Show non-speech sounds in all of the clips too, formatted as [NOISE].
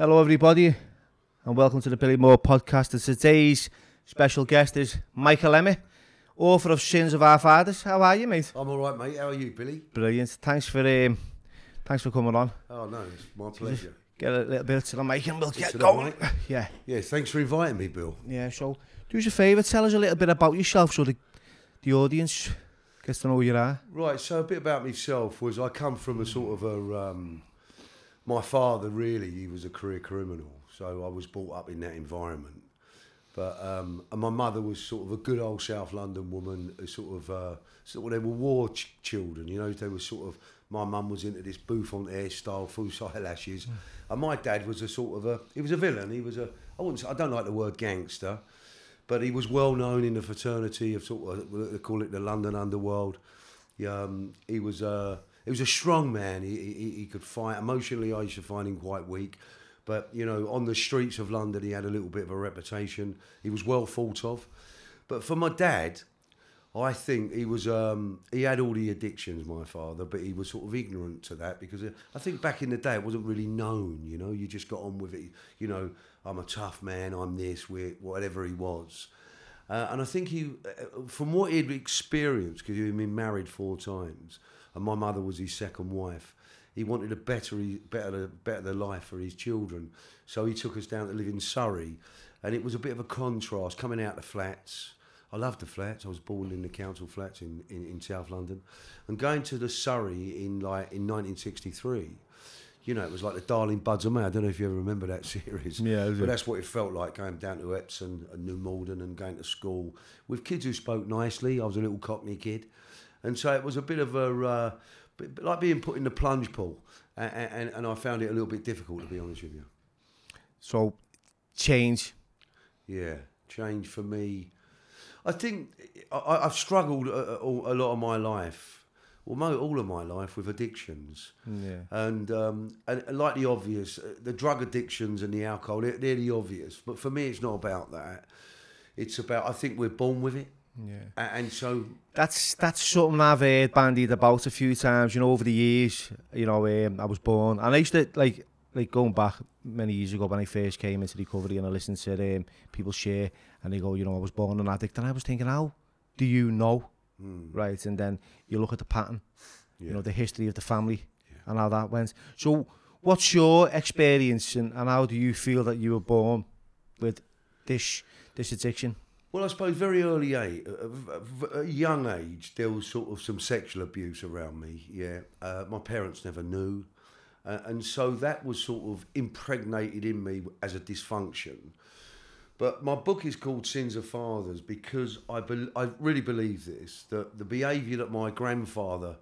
Hello, everybody, and welcome to the Billy Moore podcast. And today's special guest is Michael Emmett, author of Sins of Our Fathers. How are you, mate? I'm all right, mate. How are you, Billy? Brilliant. Thanks for um, thanks for coming on. Oh no, it's my pleasure. Get a little bit to the mic and we'll get going. [LAUGHS] Yeah, Yeah, thanks for inviting me, Bill. yeah. So, do us a favour. Tell us a little bit about yourself, so the the audience gets to know who you are. Right, so a bit about myself was I come from a sort of a. Um, my father really, he was a career criminal, so I was brought up in that environment. But um, and my mother was sort of a good old South London woman, a sort of uh, sort of they were war ch- children, you know. They were sort of my mum was into this bouffant hairstyle, full eyelashes, and my dad was a sort of a he was a villain. He was a I wouldn't say, I don't like the word gangster, but he was well known in the fraternity of sort of they call it the London underworld. He, um, he was a he was a strong man. He, he he could fight emotionally. I used to find him quite weak, but you know on the streets of London he had a little bit of a reputation. He was well thought of, but for my dad. I think he was. Um, he had all the addictions, my father, but he was sort of ignorant to that because uh, I think back in the day it wasn't really known. You know, you just got on with it. You know, I'm a tough man. I'm this, we're, whatever he was. Uh, and I think he, uh, from what he'd experienced, because he'd been married four times, and my mother was his second wife, he wanted a better, better, better life for his children. So he took us down to live in Surrey, and it was a bit of a contrast coming out of the flats. I loved the flats. I was born in the council flats in, in, in South London, and going to the Surrey in like in 1963. You know, it was like the Darling Buds of May. I don't know if you ever remember that [LAUGHS] series. Yeah, but a- that's what it felt like going down to Epsom and New Malden and going to school with kids who spoke nicely. I was a little Cockney kid, and so it was a bit of a uh, like being put in the plunge pool, and, and, and I found it a little bit difficult to be honest with you. So, change. Yeah, change for me. I think I, I've struggled a, a, lot of my life, well, all of my life, with addictions. Yeah. And, um, and and like the obvious, uh, the drug addictions and the alcohol, they're, they're the obvious. But for me, it's not about that. It's about, I think we're born with it. Yeah. And so, That's that's something I've heard bandied about a few times. You know, over the years. You know, um, I was born, and I used to like like going back many years ago when I first came into recovery, and I listened to um, people share, and they go, you know, I was born an addict, and I was thinking, how do you know, right? And then you look at the pattern, you know, the history of the family, and how that went. So, what's your experience, and, and how do you feel that you were born with this this addiction? Well, I suppose very early age, a young age, there was sort of some sexual abuse around me. Yeah, uh, my parents never knew, uh, and so that was sort of impregnated in me as a dysfunction. But my book is called Sins of Fathers because I bel I really believe this that the behaviour that my grandfather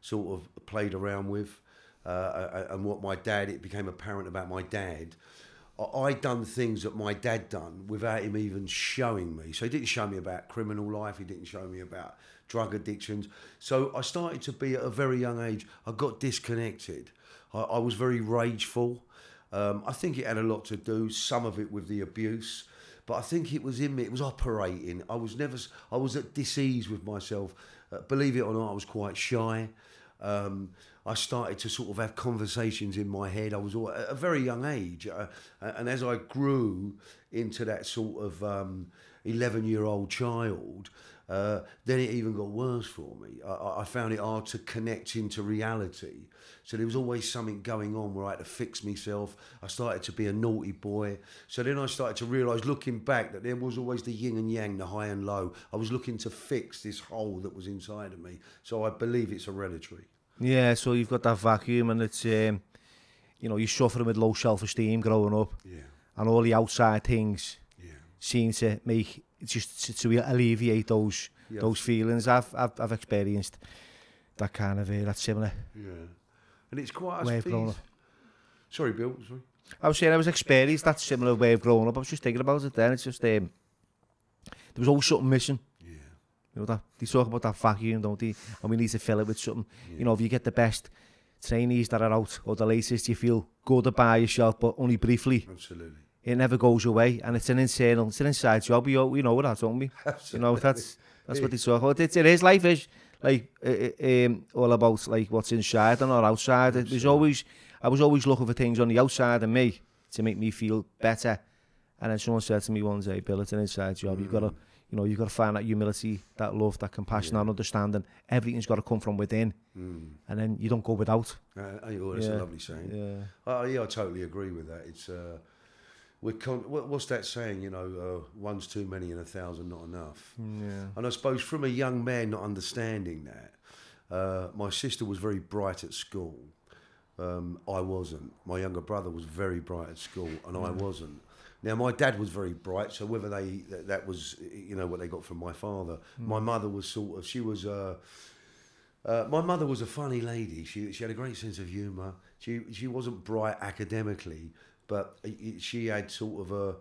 sort of played around with, uh, and what my dad it became apparent about my dad. I done things that my dad done without him even showing me. So he didn't show me about criminal life. He didn't show me about drug addictions. So I started to be at a very young age. I got disconnected. I, I was very rageful. Um, I think it had a lot to do, some of it with the abuse, but I think it was in me. It was operating. I was never. I was at disease with myself. Uh, believe it or not, I was quite shy. Um, I started to sort of have conversations in my head. I was at a very young age, uh, and as I grew into that sort of um, eleven-year-old child, uh, then it even got worse for me. I- I, I found it hard to connect into reality. So there was always something going on where I had to fix myself. I started to be a naughty boy. So then I started to realise, looking back, that there was always the yin and yang, the high and low. I was looking to fix this hole that was inside of me. So I believe it's hereditary. Yeah, so you've got that vacuum and it's, um, you know, you're suffering with low self-esteem growing up. Yeah. And all the outside things yeah. seem to make, just to, to alleviate those, yeah. those feelings. I've, I've, I've experienced that kind of, uh, that similar. Yeah. And it's quite a piece. Sorry, Bill, sorry. I was saying I was experienced that similar way of growing up. I was just thinking about it then. It's just, um, there was always something missing. Yeah. You know that they talk about that vacuum, don't they? And we need to fill it with something. You know, if you get the best trainees that are out or the latest, you feel good about yourself, but only briefly. Absolutely. It never goes away, and it's an internal, it's an inside job. All- we know that, don't we? [LAUGHS] You know that's that's what they talk about. It, it is life is like uh, um, all about like what's inside and not outside. It was always I was always looking for things on the outside of me to make me feel better. And then someone said to me one day, Bill, it's an inside job. You've got to, you know, you've got to find that humility, that love, that compassion, Yeah. that understanding. Everything's got to come from within, Mm. and then you don't go without. Uh, oh, that's Yeah. a lovely saying. Yeah. Oh, yeah, I totally agree with that. It's uh, we're con- what, what's that saying? You know, uh, one's too many and a thousand not enough. Yeah. And I suppose from a young man not understanding that, uh, my sister was very bright at school. Um, I wasn't. My younger brother was very bright at school, and I wasn't. Now my dad was very bright, so whether they that, that was you know what they got from my father. My mother was sort of she was. Uh, uh, my mother was a funny lady. She she had a great sense of humour. She she wasn't bright academically, but i- she had sort of a,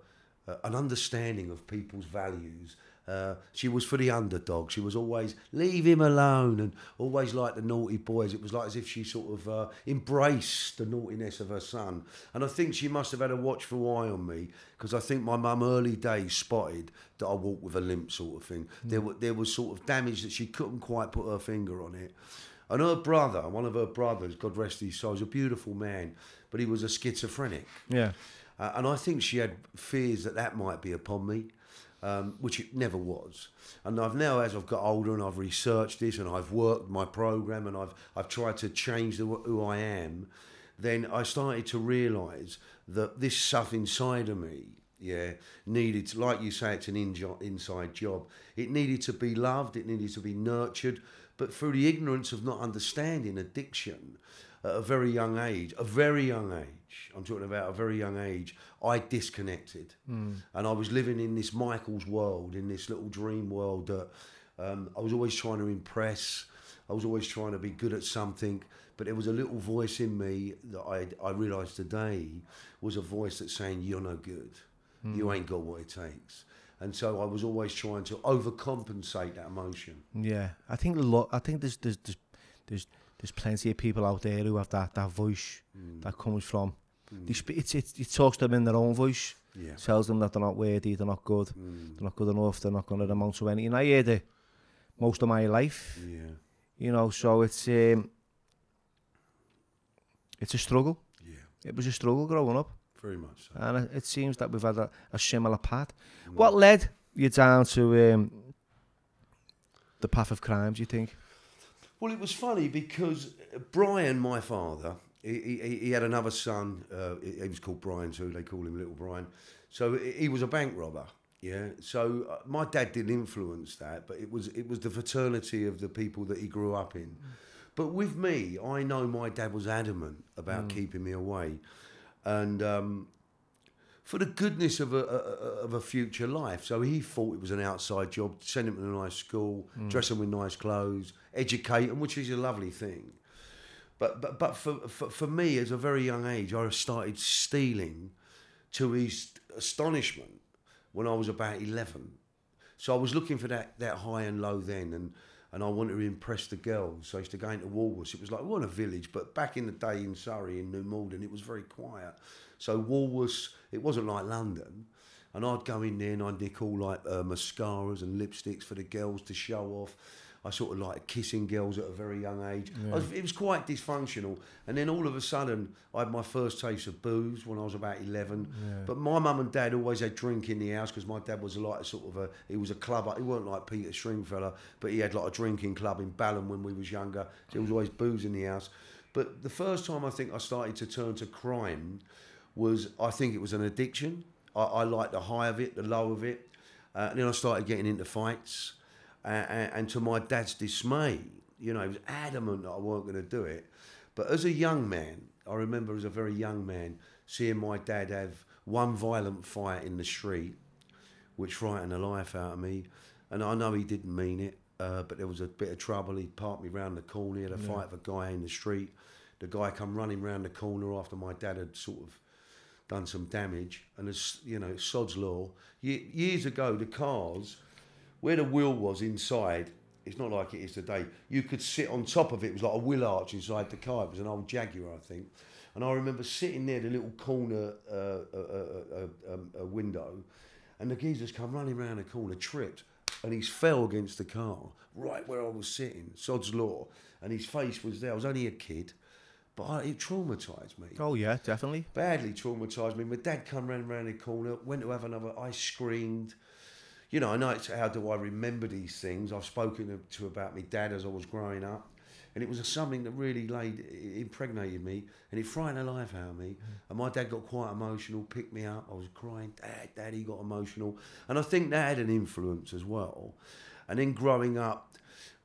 a an understanding of people's values. Uh, she was for the underdog. She was always leave him alone and always like the naughty boys. It was like as if she sort of uh, embraced the naughtiness of her son. And I think she must have had a watchful eye on me because I think my mum early days spotted that I walked with a limp sort of thing. There, wa- there was sort of damage that she couldn't quite put her finger on it. And her brother, one of her brothers, God rest his soul, was a beautiful man, but he was a schizophrenic. Yeah. Uh, and I think she had fears that that might be upon me, um, which it never was. And I've now, as I've got older and I've researched this and I've worked my program and I've, I've tried to change the, who I am, then I started to realise that this stuff inside of me, yeah, needed, to, like you say, it's an injo- inside job. It needed to be loved, it needed to be nurtured, but through the ignorance of not understanding addiction at a very young age, a very young age, I'm talking about a very young age, I disconnected. And I was living in this Michael's world, in this little dream world that um, I was always trying to impress. I was always trying to be good at something, but there was a little voice in me that I, I realised today was a voice that's saying, You're no good. You ain't got what it takes. And so I was always trying to overcompensate that emotion. Yeah, I think a lot. I think there's there's there's there's, there's plenty of people out there who have that that voice mm. that comes from. Mm. They sp- it, it, it talks to them in their own voice. Yeah. Tells them that they're not worthy, they're not good, mm. they're not good enough, they're not going to amount to anything. I heard it most of my life. Yeah. You know, so it's um, it's a struggle. Yeah. It was a struggle growing up. Very much so. And it seems that we've had a, a similar path. Hmm. What led you down to um, the path of crime, do you think? Well, it was funny because Brian, my father, he, he, he had another son. Uh, he, he was called Brian too. They call him Little Brian. So he was a bank robber. Yeah. So uh, my dad didn't influence that, but it was it was the fraternity of the people that he grew up in. But with me, I know my dad was adamant about keeping me away, and um, for the goodness of a, a, of a future life. So he thought it was an outside job, send him to a nice school, mm. dress him with nice clothes, educate him, which is a lovely thing. But but but for, for for me, as a very young age, I started stealing, to his astonishment, when I was about eleven. So I was looking for that, that high and low then, and, and I wanted to impress the girls. So I used to go into Woolworths. It was like, we weren't a village, but back in the day in Surrey, in New Malden, it was very quiet. So Woolworths, it wasn't like London. And I'd go in there and I'd nick all like uh, mascaras and lipsticks for the girls to show off. I sort of like kissing girls at a very young age. I was, it was quite dysfunctional. And then all of a sudden, I had my first taste of booze when I was about 11. But my mum and dad always had drink in the house because my dad was like a sort of a, he was a clubber. He weren't like Peter Stringfellow, but he had like a drinking club in Balham when we was younger. So there was always booze in the house. But the first time I think I started to turn to crime was, I think it was an addiction. I, I liked the high of it, the low of it. Uh, and then I started getting into fights. Uh, and, and to my dad's dismay, you know, he was adamant that I weren't going to do it. But as a young man, I remember as a very young man seeing my dad have one violent fight in the street, which frightened the life out of me. And I know he didn't mean it, uh, but there was a bit of trouble. He parked me round the corner. He had a fight with a guy in the street. The guy come running round the corner after my dad had sort of done some damage. And as you know, sod's law. Ye- years ago, the cars where the wheel was inside, it's not like it is today. You could sit on top of it. It was like a wheel arch inside the car. It was an old Jaguar, I think. And I remember sitting near the little corner uh, uh, uh, uh, um, window, and the geezer's come running round the corner, tripped, and he's fell against the car right where I was sitting. Sod's law, and his face was there. I was only a kid, but I, it traumatised me. Oh yeah, definitely. Badly traumatised me. My dad come round round the corner, went to have another. I screamed. You know, I know it's how do I remember these things. I've spoken to, to about my dad as I was growing up, and it was something that really laid impregnated me, and it frightened the life out of me. Mm. And my dad got quite emotional, picked me up. I was crying, Dad, Daddy got emotional, and I think that had an influence as well. And then growing up,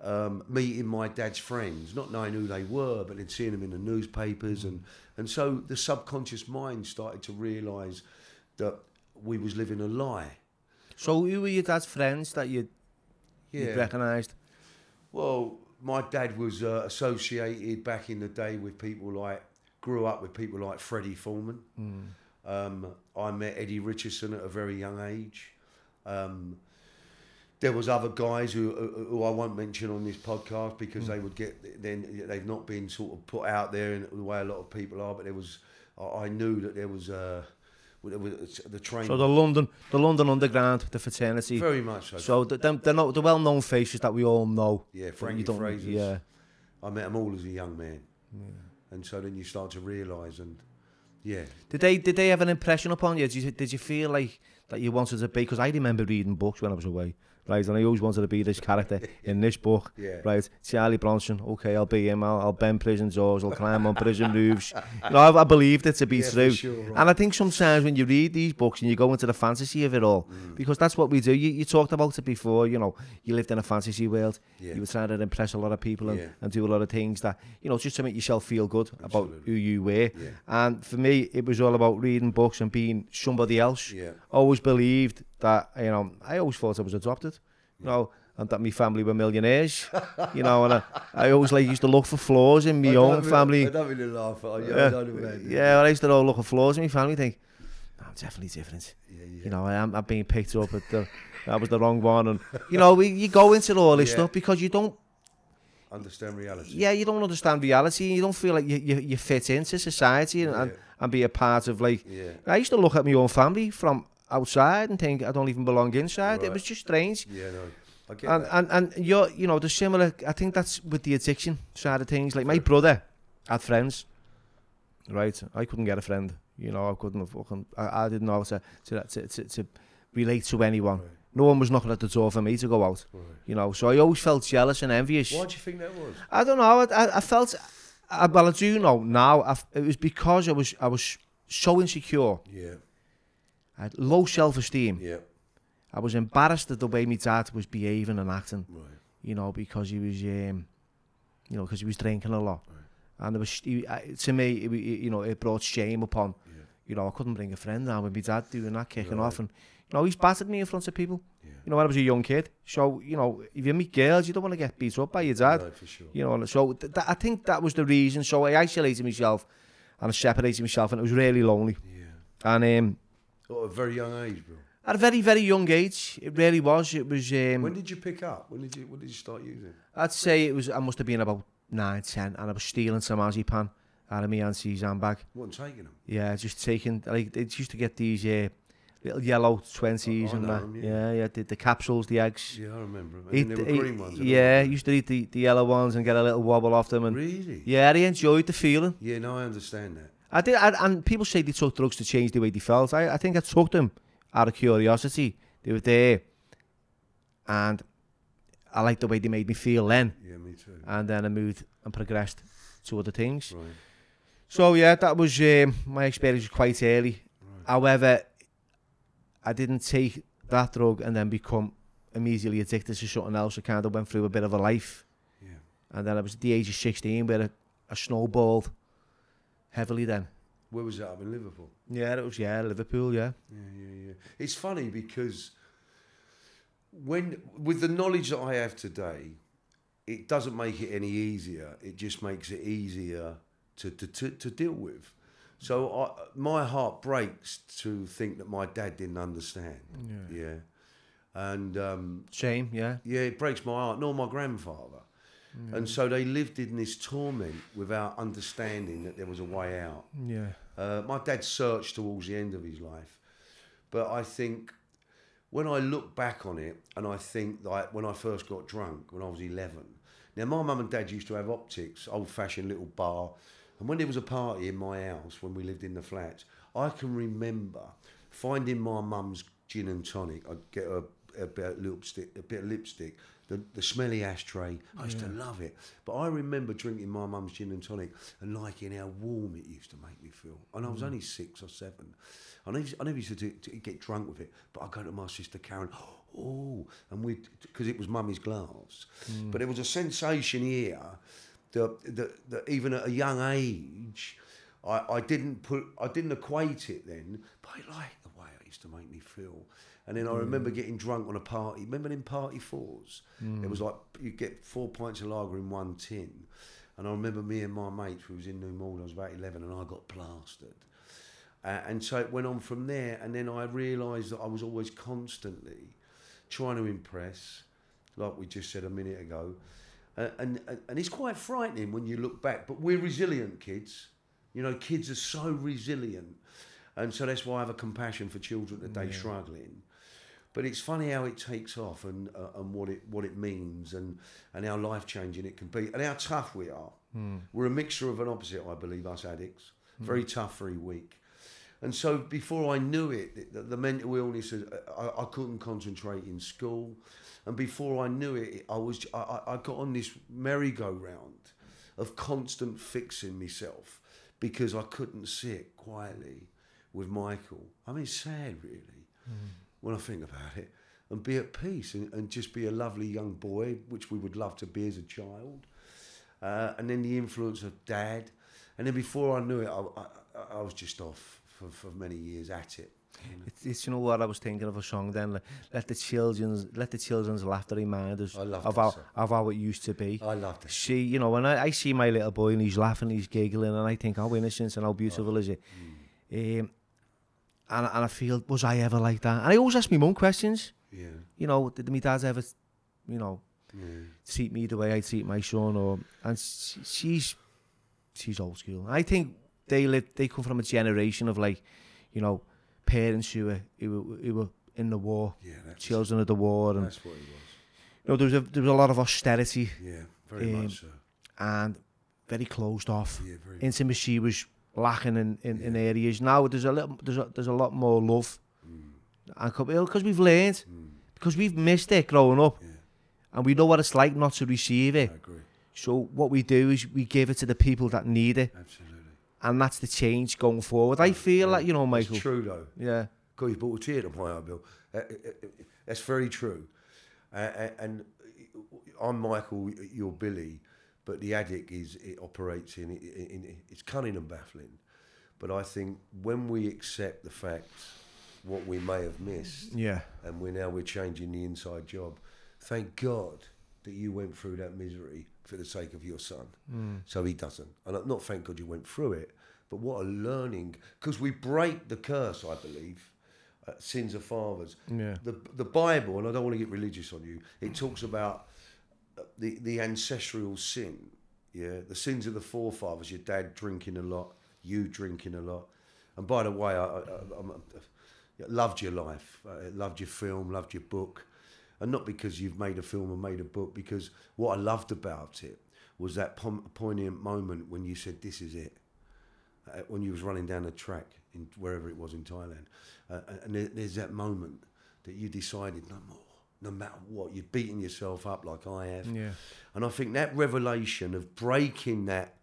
um, meeting my dad's friends, not knowing who they were, but then seeing them in the newspapers, and and so the subconscious mind started to realise that we was living a lie. So who were your dad's friends that you you Yeah. recognised? Well, my dad was uh, associated back in the day with people like, grew up with people like Freddie Foreman. Um, I met Eddie Richardson at a very young age. Um, there was other guys who, who I won't mention on this podcast because they would get then they've not been sort of put out there in the way a lot of people are. But there was I knew that there was uh, was the train So the London, the London Underground, the fraternity. very much so. So the, them- they're not the well-known faces that we all know. Yeah, Frankie you don't- Yeah. I met them all as a young man, and so then you start to realise and yeah. Did they did they have an impression upon you? Did you, did you feel like that you wanted to be? Because I remember reading books when I was away, right? And I always wanted to be this character in this book, [LAUGHS] Yeah. right? Charlie Bronson. Okay, I'll be him. I'll, I'll bend prison doors. I'll climb on prison [LAUGHS] roofs. You know, I, I believed it to be Yeah, true. sure, right. And I think sometimes when you read these books and you go into the fantasy of it all, Mm. because that's what we do. You, you talked about it before. You know, you lived in a fantasy world. Yeah. You were trying to impress a lot of people and, Yeah. and do a lot of things that you know just to make yourself feel good about who you were. Yeah. And for me, it was all about reading books and being somebody else. Yeah. Always believed that, you know, I always thought I was adopted, you know, and that my family were millionaires, you know, and I, I always like used to look for flaws in my own family. I don't really laugh at you. Yeah, I yeah, I used to all look for flaws in my family. Think, "No, I'm definitely different. Yeah, yeah. You know, I am. I'm being picked up at the. That was the wrong one, and you know, we, you go into all this Yeah. stuff because you don't Understand reality. yeah, you don't understand reality. You don't feel like you, you, you fit into society and, and, and be a part of like. Yeah. I used to look at my own family from outside and think I don't even belong inside. It was just strange. Yeah, no. Get And, and and you're you know the similar. I think that's with the addiction side of things. Like my brother had friends, right? I couldn't get a friend. You know, I couldn't fucking. I, I didn't know how to to, to to to relate to anyone. Right. No one was knocking at the door for me to go out. Right. You know, so I always felt jealous and envious. Why do you think that was? I don't know. I, I, I felt, I, well, I do know now. I it was because I was, I was so insecure. Yeah. I had low self-esteem. Yeah. I was embarrassed at the way my dad was behaving and acting. Right. You know, because he was, um, you know, because he was drinking a lot, Right. and it was he, I- to me, it, you know, it brought shame upon. Yeah. You know, I couldn't bring a friend down with my dad doing that, kicking Right. off, and you know, he's battered me in front of people. Yeah. You know, when I was a young kid. So, you know, if you meet girls, you don't want to get beat up by your dad. No, for sure. You know, so th- th- I think that was the reason. So I isolated myself and I separated myself, and it was really lonely. Yeah. And um, At a very young age, bro. at a very, very young age, it really was. It was. Um, When did you pick up? When did you? When did you start using? I'd say it was. I must have been about nine, ten, and I was stealing some pan out of my auntie's handbag. What taking them? Yeah, just taking. Like they used to get these uh, little yellow twenties I and that. 'em, yeah. yeah, yeah, the, the capsules, the eggs. Yeah, I remember. 'em. And Eat then the- were green ones. yeah, all used to eat the, the yellow ones and get a little wobble off them, and Really? yeah, they enjoyed the feeling. Yeah, no, I understand that. I did, I, and people say they took drugs to change the way they felt. I, I think I took them out of curiosity. They were there, and I liked the way they made me feel then. Yeah, me too. And then I moved and progressed to other things. Right. So yeah, that was um, my experience quite early. Right. However, I didn't take that drug and then become immediately addicted to something else. I kind of went through a bit of a life, Yeah. and then I was at the age of sixteen where I, I snowballed heavily. Then Where was that? Up in Liverpool. yeah, it was yeah Liverpool. Yeah. Yeah, yeah, yeah. It's funny because when with the knowledge that I have today, it doesn't make it any easier. It just makes it easier to to, to, to deal with. So I, my heart breaks to think that my dad didn't understand. Yeah. Yeah, and um, Shame. Yeah. yeah, it breaks my heart. Nor my grandfather. And so they lived in this torment without understanding that there was a way out. Yeah. Uh, my dad searched towards the end of his life, but I think when I look back on it, and I think like when I first got drunk when I was eleven. Now my mum and dad used to have optics, old-fashioned little bar, And when there was a party in my house when we lived in the flats, I can remember finding my mum's gin and tonic. I'd get a, a bit of lipstick, a bit of lipstick, the, the smelly ashtray. I used to love it. But I remember drinking my mum's gin and tonic and liking how warm it used to make me feel. And I was mm. only six or seven. I never, I never used to, do, to get drunk with it, but I'd go to my sister Karen, oh, and we, because it was mummy's glass. Mm. But there was a sensation here that, that, that even at a young age, I, I didn't put, I didn't equate it then, but I liked the way it used to make me feel. And then I remember getting drunk on a party. Remember in party fours? It was like you get four pints of lager in one tin. And I remember me and my mates, who was in New Malden, I was about 11, and I got plastered. Uh, and so it went on from there. And then I realised that I was always constantly trying to impress, like we just said a minute ago. Uh, and, and, and it's quite frightening when you look back. But we're resilient kids. You know, kids are so resilient. And so that's why I have a compassion for children today struggling. But it's funny how it takes off and uh, and what it what it means and and how life changing it can be and how tough we are. We're a mixture of an opposite, I believe, us addicts. Very tough, very weak. And so before I knew it, the, the mental illness, uh, I, I couldn't concentrate in school. And before I knew it, I was I, I- I got on this merry-go-round of constant fixing myself because I couldn't sit quietly with Michael. I mean, sad, really, when I think about it. And be at peace and, and just be a lovely young boy, which we would love to be as a child. Uh, and then the influence of dad. And then before I knew it, I, I, I was just off for, for many years at it. you know. It's, it's you know what I was thinking of a song then. Like, let the children's let the children's laughter remind us of how song. of how it used to be. I love it. See, you know, when I, I see my little boy and he's laughing, he's giggling, and I think how innocent and how beautiful is it. Um, and and I feel was I ever like that? And I always ask my mum questions. Yeah. You know, did my dad ever, you know, Yeah. treat me the way I treat my son? Or and she, she's she's old school. I think they live, they come from a generation of like, you know, parents who were who were, who were in the war, Yeah, that's, children of the war, and that's what it was. you know there was a there was a lot of austerity Yeah, very Um, much so. and very closed off. Yeah, very Intimacy was lacking in, in, in areas. Now there's a little there's a, there's a lot more love, and because we've learned, because we've missed it growing up, Yeah. and we know what it's like not to receive it. So what we do is we give it to the people that need it, Absolutely. and that's the change going forward. I feel like you know, Michael. It's true, though. Yeah, God, you brought a tear to my eye, Bill. Uh, uh, uh, That's very true. Uh, and I'm Michael, you're Billy, but the addict is it operates in, in, in it's cunning and baffling. But I think when we accept the facts, what we may have missed, yeah, and we're now we're changing the inside job. Thank God that you went through that misery for the sake of your son, so he doesn't. And not thank God you went through it, but what a learning because we break the curse. I believe uh, sins of fathers. Yeah. The the Bible, and I don't want to get religious on you. It talks about the the ancestral sin. Yeah, the sins of the forefathers. Your dad drinking a lot, you drinking a lot. And by the way, I, I, I loved your life, I loved your film, loved your book, and not because you've made a film and made a book. Because what I loved about it was that poignant moment when you said, "This is it." Uh, when you was running down the track in wherever it was in Thailand, uh, and there's that moment that you decided no more, no matter what. You're beating yourself up like I have, yeah, and I think that revelation of breaking that,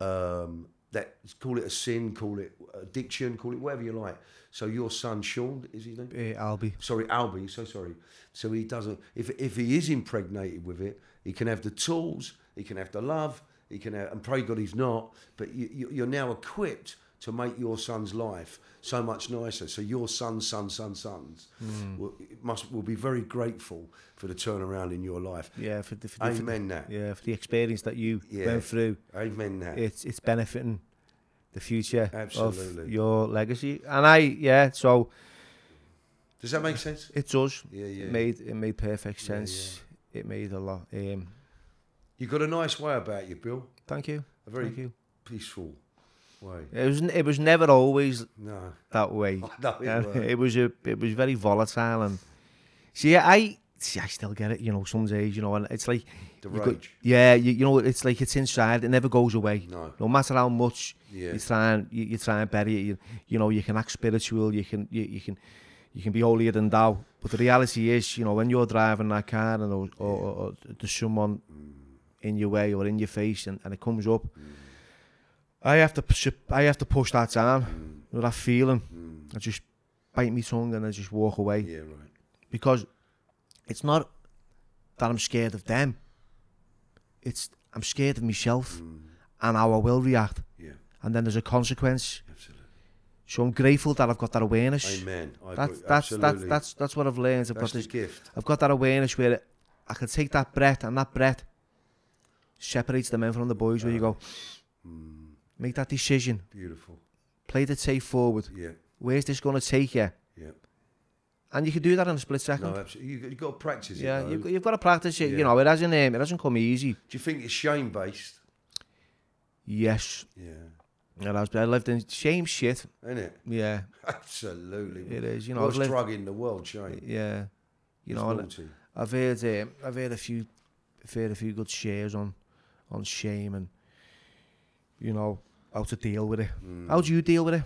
um, that call it a sin, call it addiction, call it whatever you like. So your son Sean is his name? uh, Albie. Sorry, Albie. So sorry. So he doesn't. If if he is impregnated with it, he can have the tools. He can have the love. He can have, and pray God he's not. But you, you, you're now equipped to make your son's life so much nicer. So your son's son, son, sons will, must will be very grateful for the turnaround in your life. Yeah, for the, for the, for the- Amen. That. yeah, for the experience that you Yeah. went through. Amen. That. it's it's benefiting the future of Absolutely. your legacy. And I, yeah, so Does that make sense? it does. Yeah, yeah. It made it made perfect Yeah, sense. It made a lot. Um, You got a nice way about you, Bill. thank you. A very Thank you. peaceful way. It was it was never always No. that way. [LAUGHS] No, it Uh, it was a it was very volatile and see I see, I still get it, you know, some days, you know, and it's like, The rage. yeah, you, you know, it's like it's inside, it never goes away. No. No matter how much Yeah. you try and you, you try and bury it, you, you know, you can act spiritual, you can you, you can you can be holier than thou. But the reality is, you know, when you're driving that car and or, or, or, or there's someone in your way or in your face and, and it comes up, I have to push, I have to push that down. You know, that feeling. I just bite my tongue and I just walk away Yeah, right. because it's not that I'm scared of them. It's I'm scared of myself mm. and how I will react. Yeah, And then there's a consequence. absolutely. So I'm grateful that I've got that awareness. Amen. I That's that's that's absolutely. that's that's what I've learned. I've That's got this. gift. I've got that awareness where I can take that breath and that breath separates the men from the boys. Where you ah. go, mm. Make that decision, Beautiful. play the tape forward. Yeah, Where's this going to take you? yeah. And you can do that in a split second. No, absolutely. You, you've got to practice it. yeah, you've, got- you've got to practice it. Yeah. You know, it hasn't um, it hasn't come easy. Do you think it's shame based? Yes, Yeah. it has. But I lived in shame shit. Isn't it? Yeah, [LAUGHS] Absolutely. it is. You know, Worst I've lived, drug in the world, shame. yeah. You It's know, naughty. I've heard um, I've heard a few I've heard a few good shares on on shame and you know how to deal with it. Mm. How do you deal with it?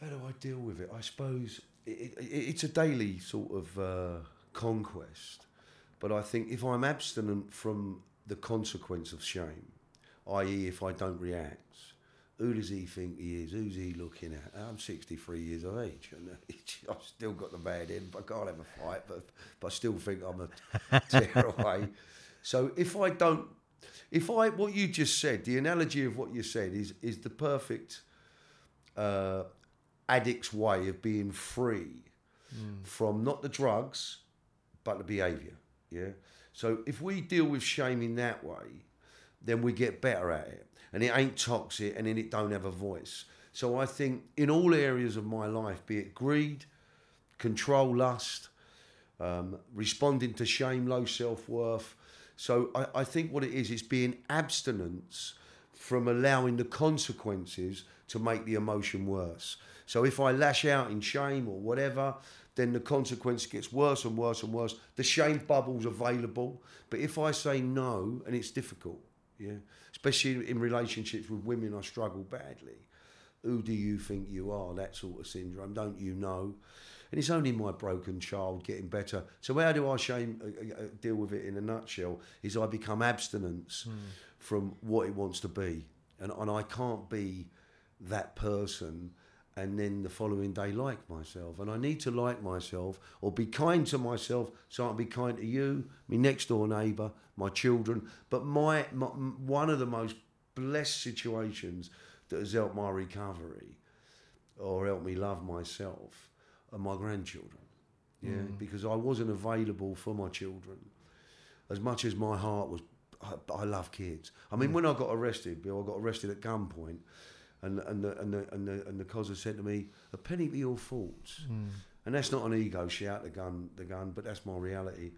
How do I deal with it? I suppose it, it, it's a daily sort of uh, conquest. But I think if I'm abstinent from the consequence of shame, i.e., if I don't react, who does he think he is? Who's he looking at? I'm 63 years of age and [LAUGHS] I've still got the bad end. I can't have a fight, but, but I still think I'm a [LAUGHS] tearaway. So if I don't, if I, what you just said, the analogy of what you said is, is the perfect uh, addict's way of being free from not the drugs, but the behaviour. Yeah. So if we deal with shame in that way, then we get better at it, and it ain't toxic, and then it don't have a voice. So I think in all areas of my life, be it greed, control, lust, um, responding to shame, low self worth. So I, I think what it is, it's being abstinence from allowing the consequences to make the emotion worse. So if I lash out in shame or whatever, then the consequence gets worse and worse and worse. The shame bubble's available, but if I say no, and it's difficult, yeah, especially in relationships with women, I struggle badly. Who do you think you are? That sort of syndrome. Don't you know? And it's only my broken child getting better. So how do I shame uh, uh, deal with it in a nutshell? Is I become abstinence from what it wants to be, and and I can't be that person. And then the following day, like myself, and I need to like myself or be kind to myself, so I can be kind to you, my next door neighbour, my children. But my, my one of the most blessed situations that has helped my recovery or helped me love myself my grandchildren. Yeah, because I wasn't available for my children as much as my heart was. I, I love kids. I mean, when I got arrested, Bill, I got arrested at gunpoint, and and the and the and the, and the cozzer said to me, "A penny for your faults," and that's not an ego shout, the gun, the gun, but that's my reality.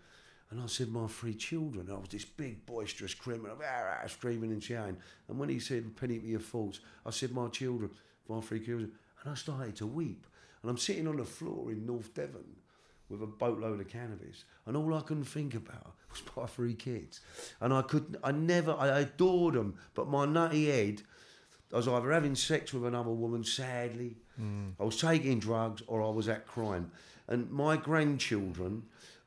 And I said, my three children. I was this big, boisterous criminal, ah, ah, screaming and shouting. And when he said, A penny for your faults, I said, my children, my three children. And I started to weep. And I'm sitting on the floor in North Devon with a boatload of cannabis. And all I can think about [LAUGHS] was my three kids. And I could, I never, I adored them. But my nutty head, I was either having sex with another woman, sadly, I was taking drugs, or I was at crime. And my grandchildren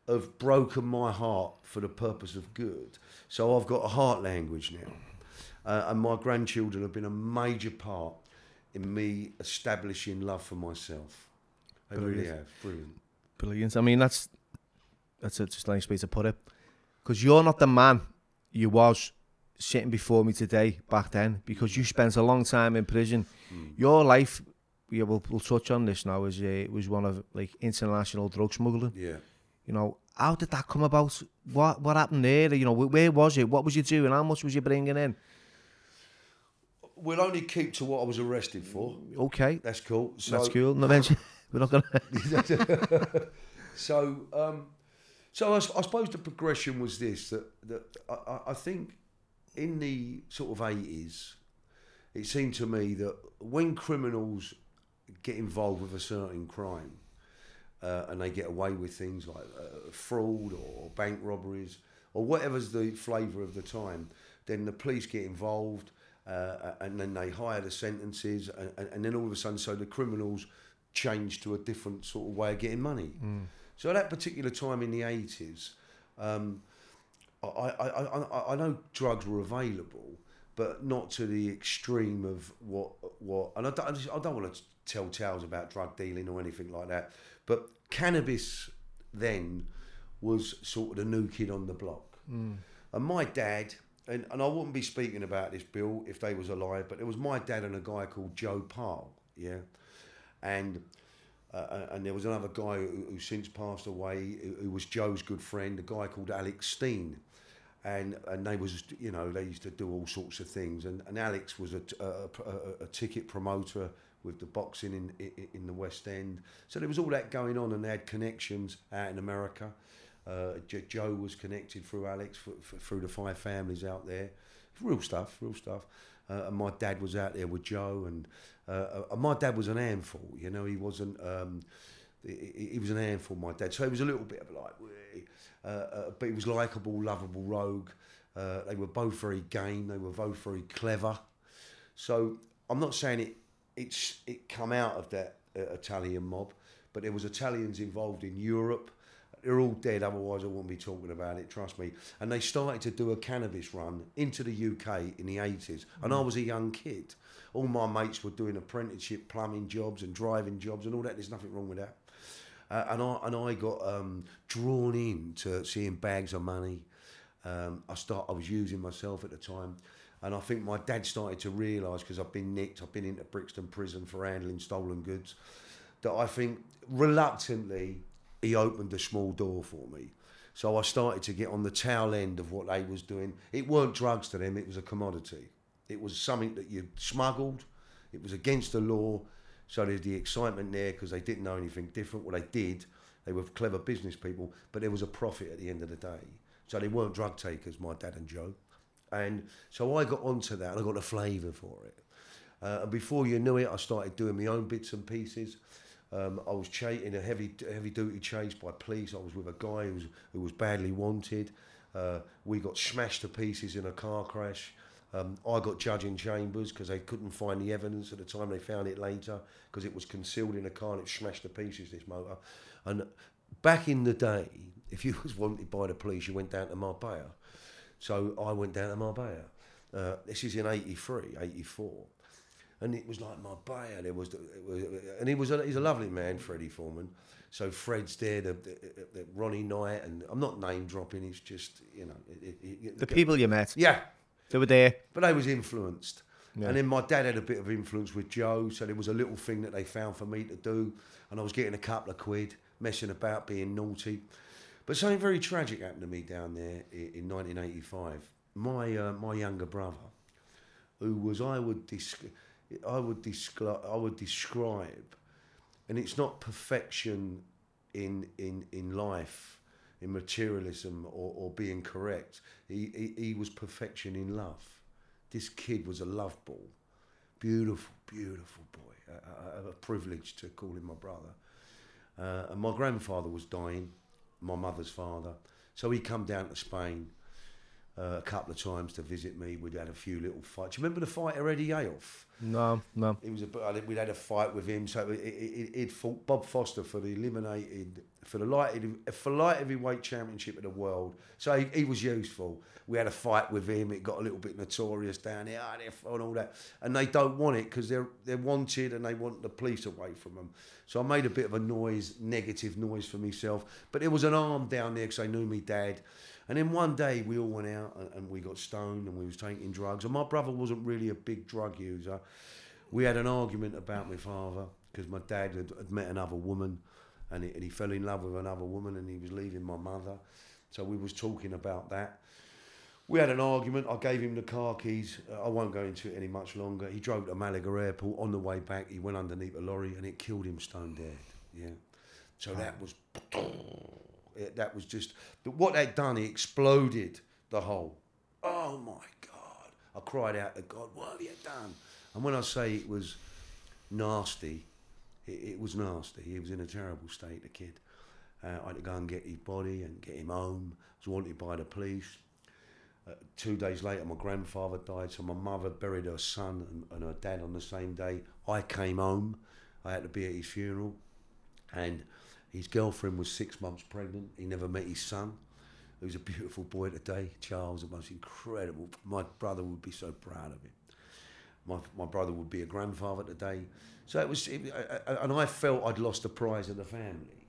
have broken my heart for the purpose of good. So I've got a heart language now. Uh, and my grandchildren have been a major part in me establishing love for myself. Really Brilliant. have. Brilliant. Brilliant. I mean, that's that's a, just a nice way to put it. Because you're not the man you was sitting before me today back then. Because you spent a long time in prison. Your life, yeah, we'll, we'll touch on this now, is uh, was one of like international drug smuggling. Yeah. You know, how did that come about? What what happened there? You know, wh- where was it? What was you doing? How much was you bringing in? We'll only keep to what I was arrested for. Okay, That's cool. So, that's cool. No mention. [LAUGHS] [LAUGHS] We're not gonna. [LAUGHS] [LAUGHS] So, um, so I, I suppose the progression was this that that I, I- I think in the sort of eighties, it seemed to me that when criminals get involved with a certain crime, uh, and they get away with things like uh, fraud or bank robberies or whatever's the flavour of the time, then the police get involved uh, and then they hire the sentences and, and, then all of a sudden, so the criminals change to a different sort of way of getting money. Mm. So at that particular time in the 80s, um, I, I, I, I know drugs were available, but not to the extreme of what what. And I don't, I, just, I don't want to tell tales about drug dealing or anything like that. But cannabis then was sort of the new kid on the block. Mm. And my dad, and, and I wouldn't be speaking about this, Bill, if they was alive, but it was my dad and a guy called Joe Pyle, yeah? And uh, and there was another guy who, who since passed away, who, who, was Joe's good friend, a guy called Alex Steene. And, and they was you know they used to do all sorts of things. And, and Alex was a, a, a, a ticket promoter with the boxing in, in, in the West End. So there was all that going on and they had connections out in America. Uh, Joe was connected through Alex for, for, through the five families out there. Real stuff real stuff. Uh, and my dad was out there with Joe and uh, uh, my dad was an handful, you know. He wasn't. Um, he, he, was an handful, my dad. So he was a little bit of like, uh, uh, but he was likable, lovable rogue. Uh, they were both very game. They were both very clever. So I'm not saying it. It's it come out of that uh, Italian mob, but there was Italians involved in Europe. They're all dead, otherwise I wouldn't be talking about it, trust me. And they started to do a cannabis run into the UK in the 80s. And I mm. was a young kid all my mates were doing apprenticeship plumbing jobs and driving jobs and all that. There's nothing wrong with that. Uh, and I and I got um, drawn in to seeing bags of money. Um, I start. I was using myself at the time, and I think my dad started to realise because I've been nicked. I've been into Brixton prison for handling stolen goods. That I think reluctantly he opened a small door for me. So I started to get on the tail end of what they was doing. It weren't drugs to them; it was a commodity. It was something that you smuggled. It was against the law. So there's the excitement there because they didn't know anything different. What they did, they were clever business people, but there was a profit at the end of the day. So they weren't drug takers, my dad and Joe. And so I got onto that and I got a flavour for it. Uh, and before you knew it, I started doing my own bits and pieces. Um, I was ch- in a heavy heavy duty chase by police. I was with a guy who was, who was badly wanted. Uh, we got smashed to pieces in a car crash. Um, I got judge in chambers because they couldn't find the evidence at the time. They found it later because it was concealed in a car and it smashed to pieces. This motor, and back in the day, if you [LAUGHS] was wanted by the police, you went down to Marbella. So I went down to Marbella. Uh, this is in 83, 84. And it was like Marbella. There was, it was and he was a, he's a lovely man, Freddie Foreman. So Fred's there, the, the, the Ronnie Knight, and I'm not name dropping. It's just you know it, it, the people you met. Yeah, they were there. But they was influenced. Yeah. And then my dad had a bit of influence with Joe, so there was a little thing that they found for me to do, and I was getting a couple of quid, messing about, being naughty. But something very tragic happened to me down there in 1985. My uh, my younger brother, who was I would I would describe I would describe, and it's not perfection in in in life in materialism or, or being correct. He, he, he was perfection in love. This kid was a love ball. Beautiful, beautiful boy. A, privilege to call him my brother. Uh, and my grandfather was dying, my mother's father. So he come down to Spain uh, a couple of times to visit me. We'd had a few little fights. Do you remember the fighter Eddie Avoth? No, no. He was a, we'd had a fight with him. So he'd fought Bob Foster for the eliminated for the light for light heavyweight championship of the world. So he, he, was useful. We had a fight with him. It got a little bit notorious down there oh, and all that. And they don't want it because they're they're wanted and they want the police away from them. So I made a bit of a noise, negative noise for myself. But there was an arm down there because they knew me dad. And then one day we all went out and, and we got stoned and we was taking drugs. And my brother wasn't really a big drug user. We had an argument about my father because my dad had, had met another woman and he, and he fell in love with another woman and he was leaving my mother. So we was talking about that. We had an argument. I gave him the car keys. Uh, I won't go into it any much longer. He drove to Malaga Airport. On the way back, he went underneath a lorry and it killed him stone dead. Yeah. So that was that was just what they'd done. He exploded the hole. Oh my God! I cried out to God, "What have you done?" And when I say it was nasty, it, it was nasty. He was in a terrible state, the kid. Uh, I had to go and get his body and get him home. I was wanted by the police. Uh, two days later, my grandfather died, so my mother buried her son and, and her dad on the same day. I came home. I had to be at his funeral, and his girlfriend was six months pregnant. He never met his son, who's a beautiful boy today. Charles, the most incredible. My brother would be so proud of him. My, my brother would be a grandfather today. So it was, it, and I felt I'd lost the prize of the family.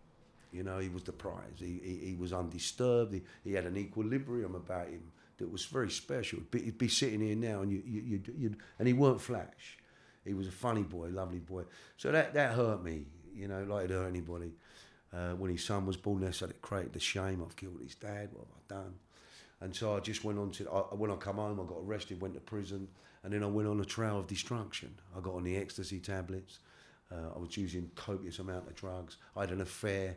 You know, he was the prize. He, he, he was undisturbed. He, he had an equilibrium about him that was very special. Be, he'd be sitting here now, and you, you, you'd, you'd, and he weren't flash. He was a funny boy, lovely boy. So that that hurt me. You know, like it hurt anybody. Uh, when his son was born, they said it created the shame. I've killed his dad. What have I done? And so I just went on to. I, when I come home, I got arrested, went to prison, and then I went on a trail of destruction. I got on the ecstasy tablets. Uh, I was using copious amount of drugs. I had an affair.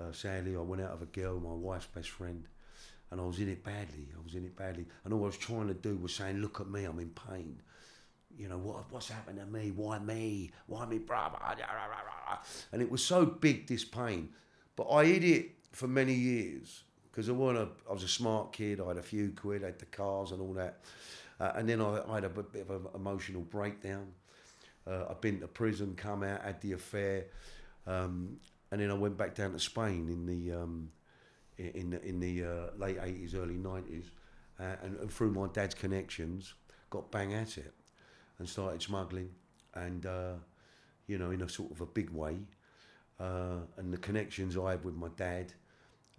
Uh, sadly, I went out of a girl, my wife's best friend, and I was in it badly. I was in it badly, and all I was trying to do was saying, "Look at me, I'm in pain." You know what? What's happened to me? Why me? Why me, brother? And it was so big this pain, but I hid it for many years because I was was a smart kid. I had a few quid, I had the cars and all that, uh, and then I, I, had a bit of an emotional breakdown. Uh, I've been to prison, come out, had the affair, um, and then I went back down to Spain in the um, in the, in the uh, late eighties, early nineties, uh, and, and, through my dad's connections, got bang at it, and started smuggling, and uh, you know, in a sort of a big way, uh, and the connections I had with my dad,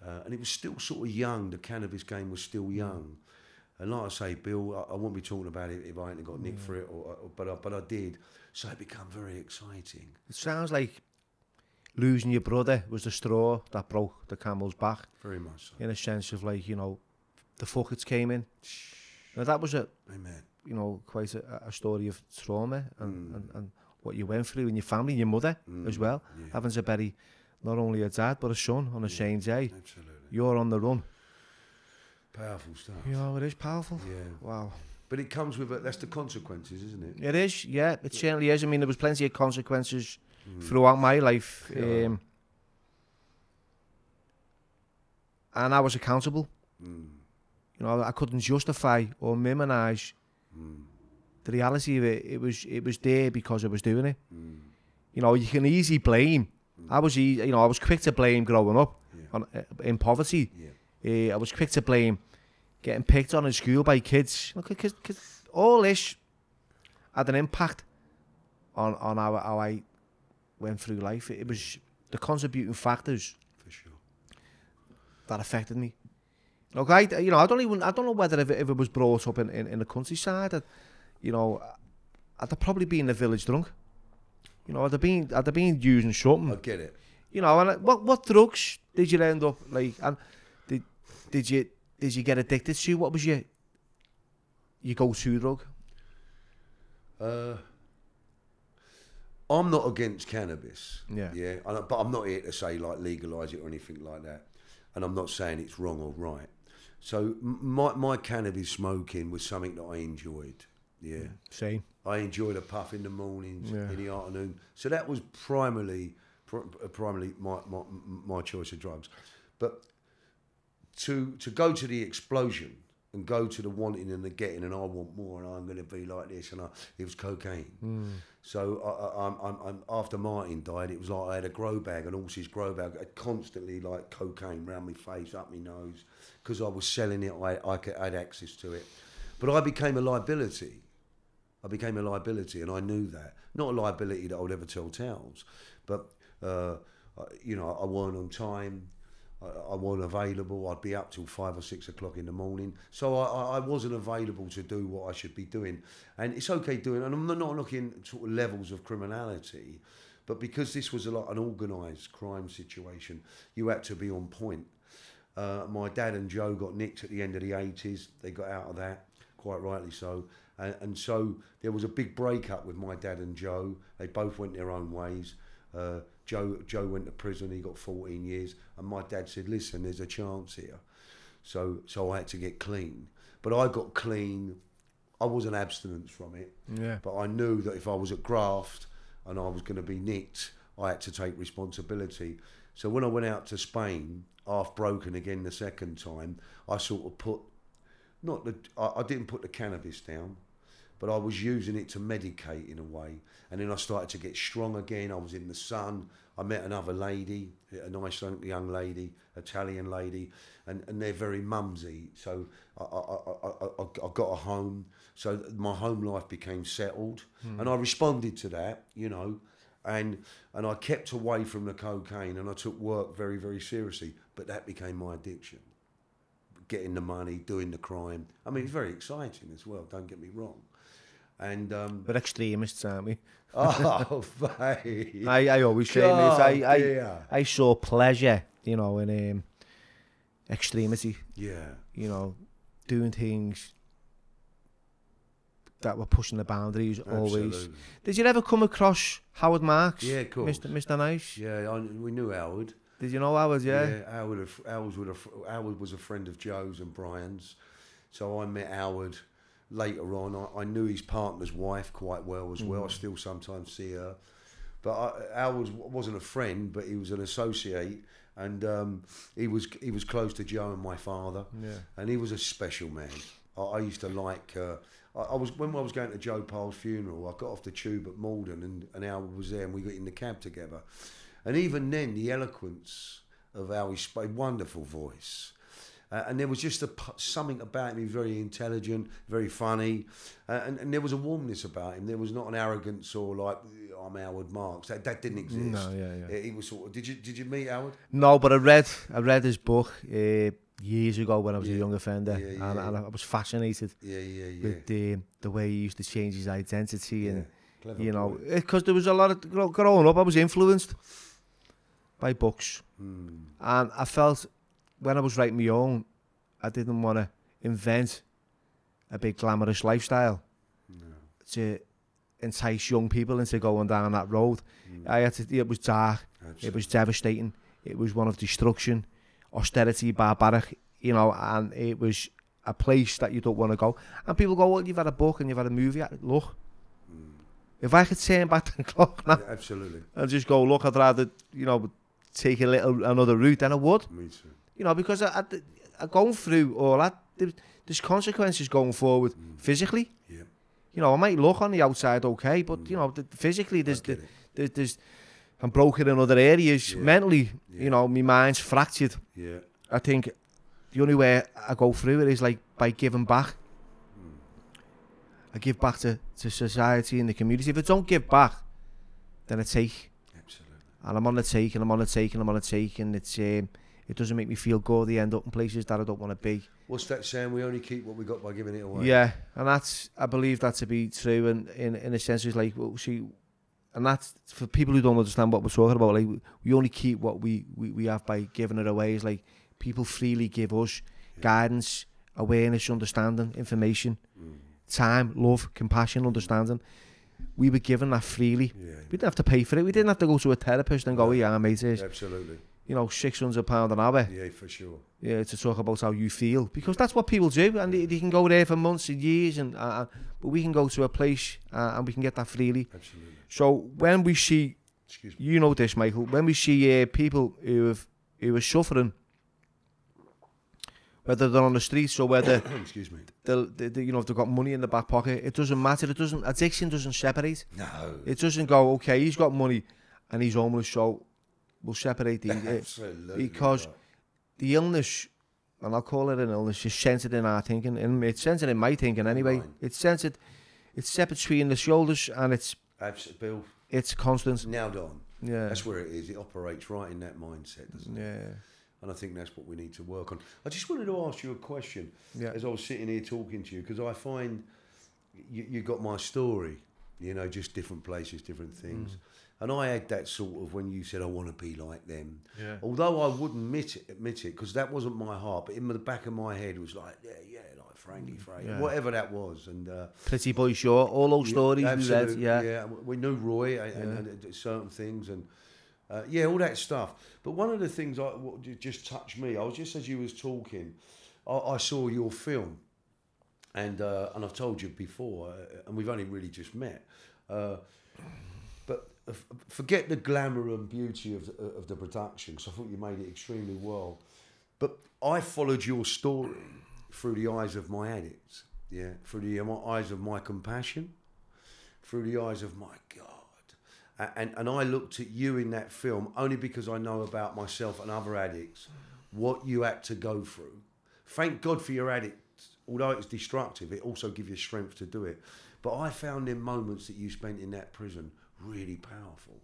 uh, and it was still sort of young. The cannabis game was still young. And like I say, Bill, I, I won't be talking about it if I hadn't got nicked for it, or, or, but I, but I did. So it became very exciting. It sounds like losing your brother was the straw that broke the camel's back. Very much so. In a sense of like, you know, the fuckets came in. Now that was a, Amen. You know, quite a, a story of trauma and, Mm. and, and what you went through and your family, and your mother as Mm, well. yeah. Having to bury not only a dad but a son on the Yeah. same day. Absolutely. You're on the run. Powerful stuff. You know, it is powerful. Yeah. Wow. But it comes with it. That's the consequences, isn't it? It is, yeah, it certainly is. I mean, there was plenty of consequences Mm. throughout my life. Yeah. Um, and I was accountable. Mm. You know, I couldn't justify or minimise Mm. the reality of it. It was it was there because I was doing it. Mm. You know, you can easily blame. I was, you know, I was quick to blame growing up Yeah. on, uh, in poverty. Yeah. Uh, I was quick to blame getting picked on in school by kids. Because all this had an impact on on how, how I went through life. It, was the contributing factors For sure. that affected me. I, you know, I don't even, I don't know whether if it, if it was brought up in, in, in the countryside, that, you know, I'd have probably been the village drunk. You know, I'd have been, I'd have been using something. I get it. You know, and uh, what what drugs did you end up like? And did did you did you get addicted to? What was your your go to drug? Uh, I'm not against cannabis. Yeah. Yeah. I- But I'm not here to say like legalise it or anything like that. And I'm not saying it's wrong or right. So my my cannabis smoking was something that I enjoyed. Yeah. Same. I enjoyed a puff in the mornings, Yeah. in the afternoon. So that was primarily, pr- uh, primarily my, my my choice of drugs. But to to go to the explosion and go to the wanting and the getting, and I want more, and I'm going to be like this, and I, it was cocaine. So I, I, I'm, I'm, I'm, after Martin died, it was like I had a grow bag, an horse's grow bag, I constantly like cocaine round my face, up my nose, because I was selling it. I, I, could, had access to it, but I became a liability. I became a liability, and I knew that. Not a liability that I would ever tell tales, but uh, you know, I weren't on time. I, I wasn't available. I'd be up till five or six o'clock in the morning, so I, I- wasn't available to do what I should be doing. And it's okay doing, and I'm not, looking at sort of levels of criminality, but because this was a lot an organised crime situation, you had to be on point. Uh, my dad and Joe got nicked at the end of the 80s. They got out of that, quite rightly so. And, and so there was a big breakup with my dad and Joe. They both went their own ways. Uh, Joe, Joe went to prison. He got 14 years. And my dad said, listen, there's a chance here. So, so I had to get clean. But I got clean. I wasn't abstinence from it. Yeah. But I knew that if I was at graft and I was going to be nicked, I had to take responsibility. So when I went out to Spain, half broken again the second time, I sort of put not the I, I didn't put the cannabis down, but I was using it to medicate in a way. And then I started to get strong again. I was in the sun. I met another lady, a nice young lady, Italian lady, and, and they're very mumsy. So I, I, I, I, I got a home. So my home life became settled, hmm. and I responded to that, you know, and and I kept away from the cocaine, and I took work very very seriously. But that became my addiction getting the money, doing the crime. I mean, it's very exciting as well. Don't get me wrong. And um, We're extremists, aren't we? oh, mate. I, I always say this. I, I, dear. I saw pleasure, you know, in um, extremity, yeah, you know, doing things that were pushing the boundaries always. Did you ever come across Howard Marks? Yeah, of course. Mr. Mr. Nice? Yeah, I, we knew Howard. Did you know Howard, yeah? Howard, Howard, was a, Howard was a friend of Joe's and Brian's. So I met Howard later on. I, I knew his partner's wife quite well as well. I still sometimes see her. But I, Howard wasn't a friend, but he was an associate. And um, he was he was close to Joe and my father. Yeah. and he was a special man. I, I used to like. Uh, I, I was when I was going to Joe Pyle's funeral. I got off the tube at Morden, and, and Howard was there, and we got in the cab together. And even then, the eloquence of spoke, wonderful voice. Uh, and there was just a, something about him, very intelligent, very funny, uh, and, and there was a warmness about him. There was not an arrogance or like I'm Howard Marks. That, that didn't exist. No, yeah, yeah. He- was sort of. Did you did you meet Howard? No, but I read I read his book uh, years ago when I was a Yeah. young offender, Yeah, yeah, and, and I was fascinated Yeah, yeah, yeah. with the the way he used to change his identity and Clever you know because there was a lot of growing up I was influenced by books Hmm. and I felt when I was writing my own I didn't want to invent a big glamorous lifestyle to entice young people into going down that road. Mm. I had to it was dark it was devastating it was one of destruction austerity barbaric you know and it was a place that you don't want to go. And people go well you've had a book and you've had a movie look. Mm. If I could turn back the [LAUGHS] clock now Yeah, absolutely. and just go, look, I'd rather, you know, take a little another route than I would, Me too. You know, because I, I, I going through all that, there, there's consequences going forward physically. Yeah. You know, I might look on the outside okay, but you know, the, physically, there's, the, there's, there's, I'm broken in other areas. Yeah. Mentally, Yeah. you know, my mind's fractured. Yeah. I think the only way I go through it is like by giving back. I give back to, to society and the community. If I don't give back, then I take. Absolutely. And I'm on the take and I'm on the take and I'm on the take and it's um, it doesn't make me feel good. I end up in places that I don't want to be. What's that saying? We only keep what we got by giving it away. Yeah, and that's I believe that to be true. And in in a sense, it's like well, see, and that's for people who don't understand what we're talking about. Like we only keep what we we, we have by giving it away. It's like people freely give us guidance, awareness, understanding, information, Mm. time, love, compassion, understanding. We were given that freely. Yeah. We didn't have to pay for it. We didn't have to go to a therapist and go, yeah, mate, it's, Absolutely. You know, six hundred pound an hour. Yeah, for sure. yeah, to talk about how you feel because that's what people do, and they, they can go there for months and years, and uh, but we can go to a place uh, and we can get that freely. Absolutely. So when we see, Excuse me. you know this, Michael, when we see uh, people who have who are suffering, whether they're on the streets or whether [COUGHS] Excuse me. they'll, they, they, you know, if they've got money in the back pocket, it doesn't matter. It doesn't. Addiction doesn't separate. No. It doesn't go. Okay, he's got money, and he's homeless, so we'll separate these. [LAUGHS] Uh, Absolutely. because right. the illness, and I'll call it an illness, is centered in our thinking, and it's centered in my thinking anyway. Mine. It's centered, it's set between the shoulders, and it's Absolutely. Bill, it's constant. nailed on. Yeah, That's where it is. It operates right in that mindset, doesn't it? yeah, And I think that's what we need to work on. I just wanted to ask you a question yeah, as I was sitting here talking to you because I find you, you got my story, you know, just different places, different things. Mm. And I had that sort of when you said I want to be like them. yeah. Although I wouldn't admit it, admit it because that wasn't my heart, but in the back of my head was like, yeah, yeah, like Frankie Frey, Yeah. whatever that was. And uh, Pretty boy, sure. All those yeah, stories we read. absolutely, Yeah, we knew Roy and, and, and uh, certain things, and uh, yeah, all that stuff. But one of the things I what just touched me, I was just as you was talking, I, I saw your film, and uh, and I've told you before, uh, and we've only really just met. Forget the glamour and beauty of the, of the production, because I thought you made it extremely well. But I followed your story through the eyes of my addicts, yeah, through the eyes of my compassion, through the eyes of my God. And, and I looked at you in that film only because I know about myself and other addicts, what you had to go through. Thank God for your addicts, although it's destructive, it also gives you strength to do it. But I found in moments that you spent in that prison really powerful.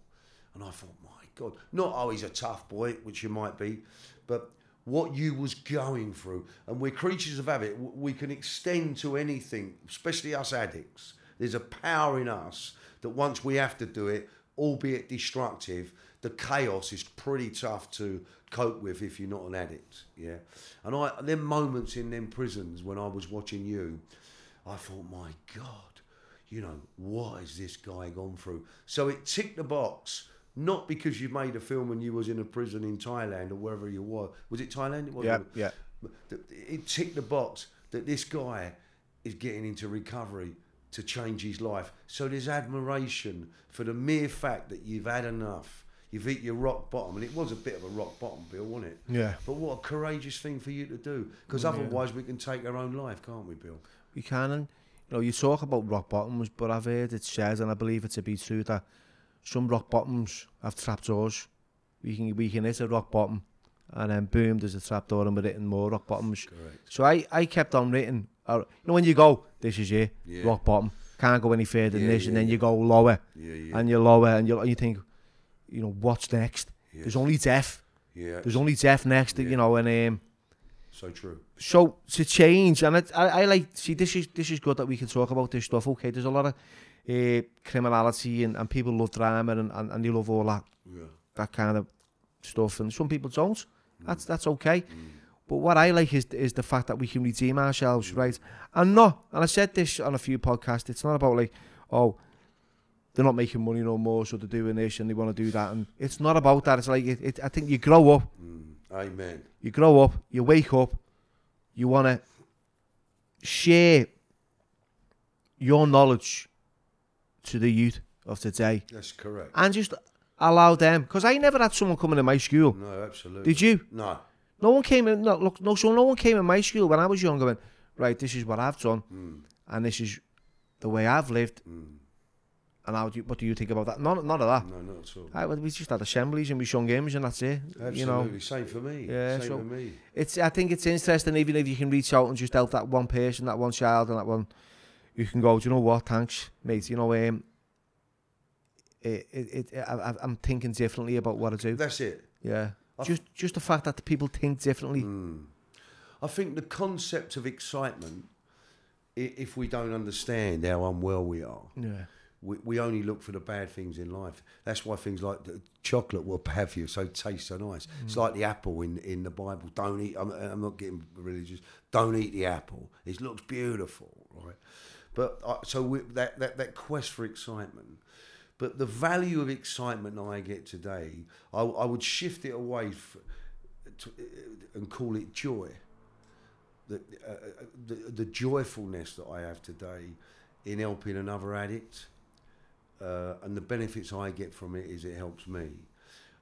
And I thought, my God, not oh he's a tough boy, which you might be, but what you was going through. And we're creatures of habit. We can extend to anything, especially us addicts. There's a power in us that once we have to do it, albeit destructive, the chaos is pretty tough to cope with if you're not an addict. Yeah. And I them moments in them prisons when I was watching you, I thought, my God, you know, what has this guy gone through? So it ticked the box, not because you made a film and you was in a prison in Thailand or wherever you were. Was it Thailand? It Yeah, yeah. It ticked the box that this guy is getting into recovery to change his life. So there's admiration for the mere fact that you've had enough. You've hit your rock bottom, and it was a bit of a rock bottom, Bill, wasn't it? Yeah. But what a courageous thing for you to do, because otherwise we can take our own life, can't we, Bill? We can, and know, you talk about rock bottoms, but I've heard it said, and I believe it to be true, that some rock bottoms have trapdoors. We can we can hit a rock bottom, and then boom, there's a trapdoor, and we're hitting more rock bottoms. Correct. So I, I kept on writing. Uh, you know, when you go, this is it, Yeah. rock bottom, can't go any further than Yeah, this, and then yeah. you go lower, Yeah, yeah, and you're lower, and you you think, you know, what's next? Yeah. There's only death. yeah. There's only death next, Yeah. you know, and um, So true. so to change, and it, I, I like see this is this is good that we can talk about this stuff. Okay, there's a lot of uh, criminality and, and people love drama and, and, and they love all that Yeah. that kind of stuff, and some people don't. That's that's okay. But what I like is is the fact that we can redeem ourselves, right? And not, and I said this on a few podcasts. It's not about like, oh, they're not making money no more, so they're doing this and they want to do that, and it's not about that. It's like it, it, I think you grow up, Mm. Amen. you grow up, you wake up, you want to share your knowledge to the youth of today That's correct. and just allow them. Because I never had someone coming to my school. No, absolutely. Did you? No. No one came in. No, look, no. So no one came in my school when I was younger. Went right. This is what I've done, Mm. and this is the way I've lived. Mm. And how do you, what do you think about that? None, none of that. No, not at all. I, we just had assemblies and we sung games and that's it. Absolutely. You know, Same for me. Yeah, Same so- for me. it's. I think it's interesting even if you can reach out and just help that one person, that one child, and that one. You can go. Do you know what? Thanks, mate. You know, um, it, it, it, I- I'm thinking differently about what I do. That's it. Yeah. I- Just, just the fact that the people think differently. Mm. I think the concept of excitement, if we don't understand how unwell we are, Yeah. We, we only look for the bad things in life. That's why things like the chocolate will have you, so taste so nice. It's like the apple in, in the Bible. Don't eat. I'm, I'm not getting religious. Don't eat the apple. It looks beautiful, right? But uh, so we, that, that that quest for excitement. But the value of excitement I get today, I, I would shift it away f to, and call it joy. The, uh, uh, the, the joyfulness that I have today in helping another addict, uh, and the benefits I get from it is it helps me.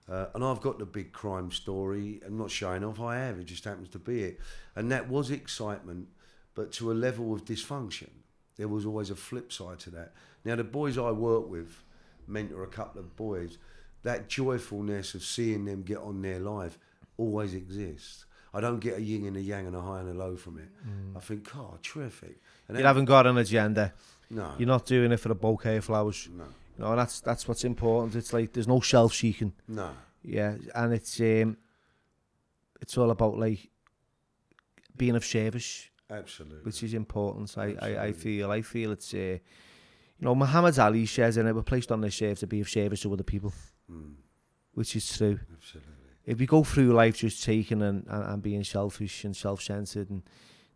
Uh, and I've got the big crime story. I'm not showing off. I have. It just happens to be it. And that was excitement, but to a level of dysfunction. There was always a flip side to that. Now the boys I work with, mentor a couple of boys, that joyfulness of seeing them get on their life always exists. I don't get a yin and a yang and a high and a low from it. I think, oh, terrific. And You haven't got an agenda. no, You're not doing it for a bouquet of flowers. no, You know, and that's that's what's important. It's like there's no self seeking. no. Yeah, and it's um, it's all about like being of service, Absolutely. which is important. I, I, I feel I feel it's uh, you know Muhammad Ali says in it we're placed on this earth to be of service to other people, Mm, which is true. absolutely. If we go through life just taking and, and, and being selfish and self centered and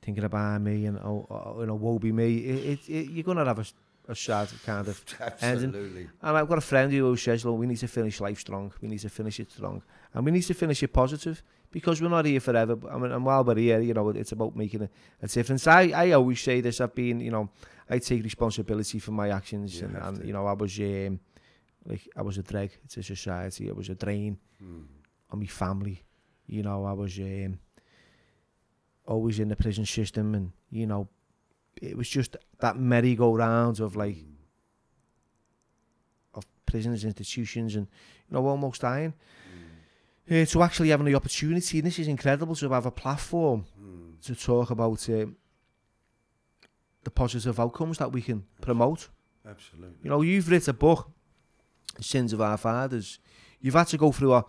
thinking about me and oh, oh you know woe be me, it, it, it, you're gonna have a, a sad kind of [LAUGHS] Absolutely. And I've got a friend who says, look, we need to finish life strong. We need to finish it strong. And we need to finish it positive because we're not here forever. I mean, and while we're here, you know, it's about making a, a difference. I, I always say this, I've been, you know, I take responsibility for my actions. You and, and to. you know, I was, um, Like I was a drag to society. I was a drain Mm. On my family. You know, I was um, always in the prison system, and you know, it was just that merry-go-round of like of prisons, institutions, and you know, almost dying. Mm. Uh, to actually having the opportunity, and this is incredible to have a platform Mm. to talk about um, the positive outcomes that we can promote. Absolutely. You know, you've written a book, Sins of Our Fathers. You've had to go through a,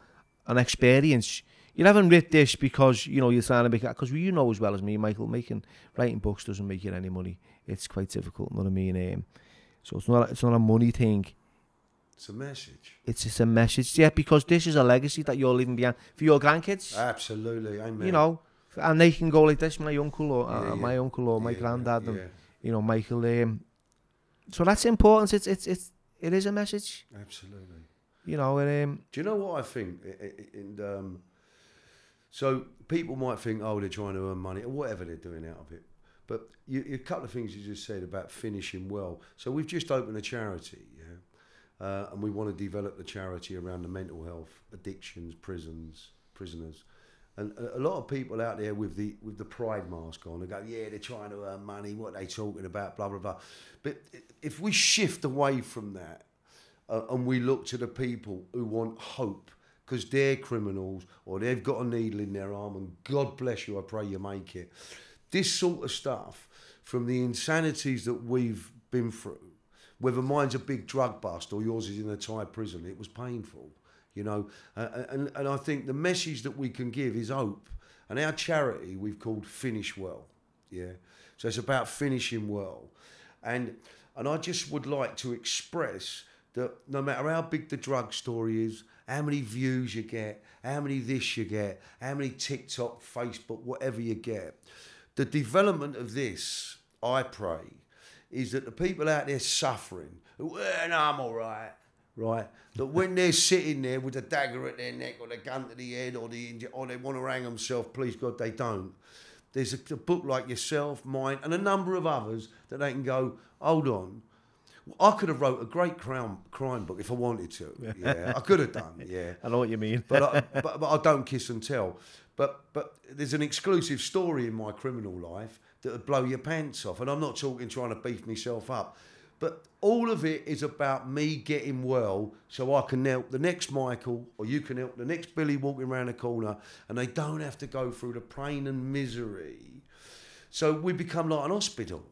an experience. You're having written this because, you know, you're trying to make it, because you know as well as me, Michael, making, writing books doesn't make you any money. It's quite difficult, you know what I mean? Um, so it's not, it's not a money thing. It's a message. It's just a message. Yeah, because this is a legacy that you're leaving behind for your grandkids. Absolutely. Amen. you know, and they can go like this, my uncle or uh, Yeah, yeah. my uncle or my Yeah, granddad and you know Michael. Um, so that's important. It's it's it's it is a message. absolutely. You know, and, um, Do you know what I think? And um, so people might think, oh, they're trying to earn money or whatever they're doing out of it. But you, a couple of things you just said about finishing well. So we've just opened a charity, yeah, uh, and we want to develop the charity around the mental health, addictions, prisons, prisoners. And a a lot of people out there with the with the pride mask on, they go, yeah, they're trying to earn money. What are they talking about? Blah blah blah. But if we shift away from that uh, and we look to the people who want hope because they're criminals or they've got a needle in their arm and God bless you, I pray you make it. This sort of stuff from the insanities that we've been through, whether mine's a big drug bust or yours is in a Thai prison, it was painful, you know. Uh, and, and I think the message that we can give is hope. And our charity we've called Finish Well, yeah. So it's about finishing well. And and I just would like to express that no matter how big the drug story is, how many views you get, how many this you get, how many TikTok, Facebook, whatever you get, the development of this, I pray, is that the people out there suffering, well, no, I'm all right, right? [LAUGHS] That when they're sitting there with a dagger at their neck or the gun to the head or the or they want to hang themselves, please God, they don't. There's a, a book like yourself, mine, and a number of others that they can go, hold on. I could have wrote a great crime crime book if I wanted to. Yeah, I could have done. Yeah, [LAUGHS] I know what you mean. but I, [LAUGHS] but, but I don't kiss and tell. But but there's an exclusive story in my criminal life that would blow your pants off, and I'm not talking trying to beef myself up. But all of it is about me getting well, so I can help the next Michael, or you can help the next Billy walking around the corner, and they don't have to go through the pain and misery. So we become like an hospital.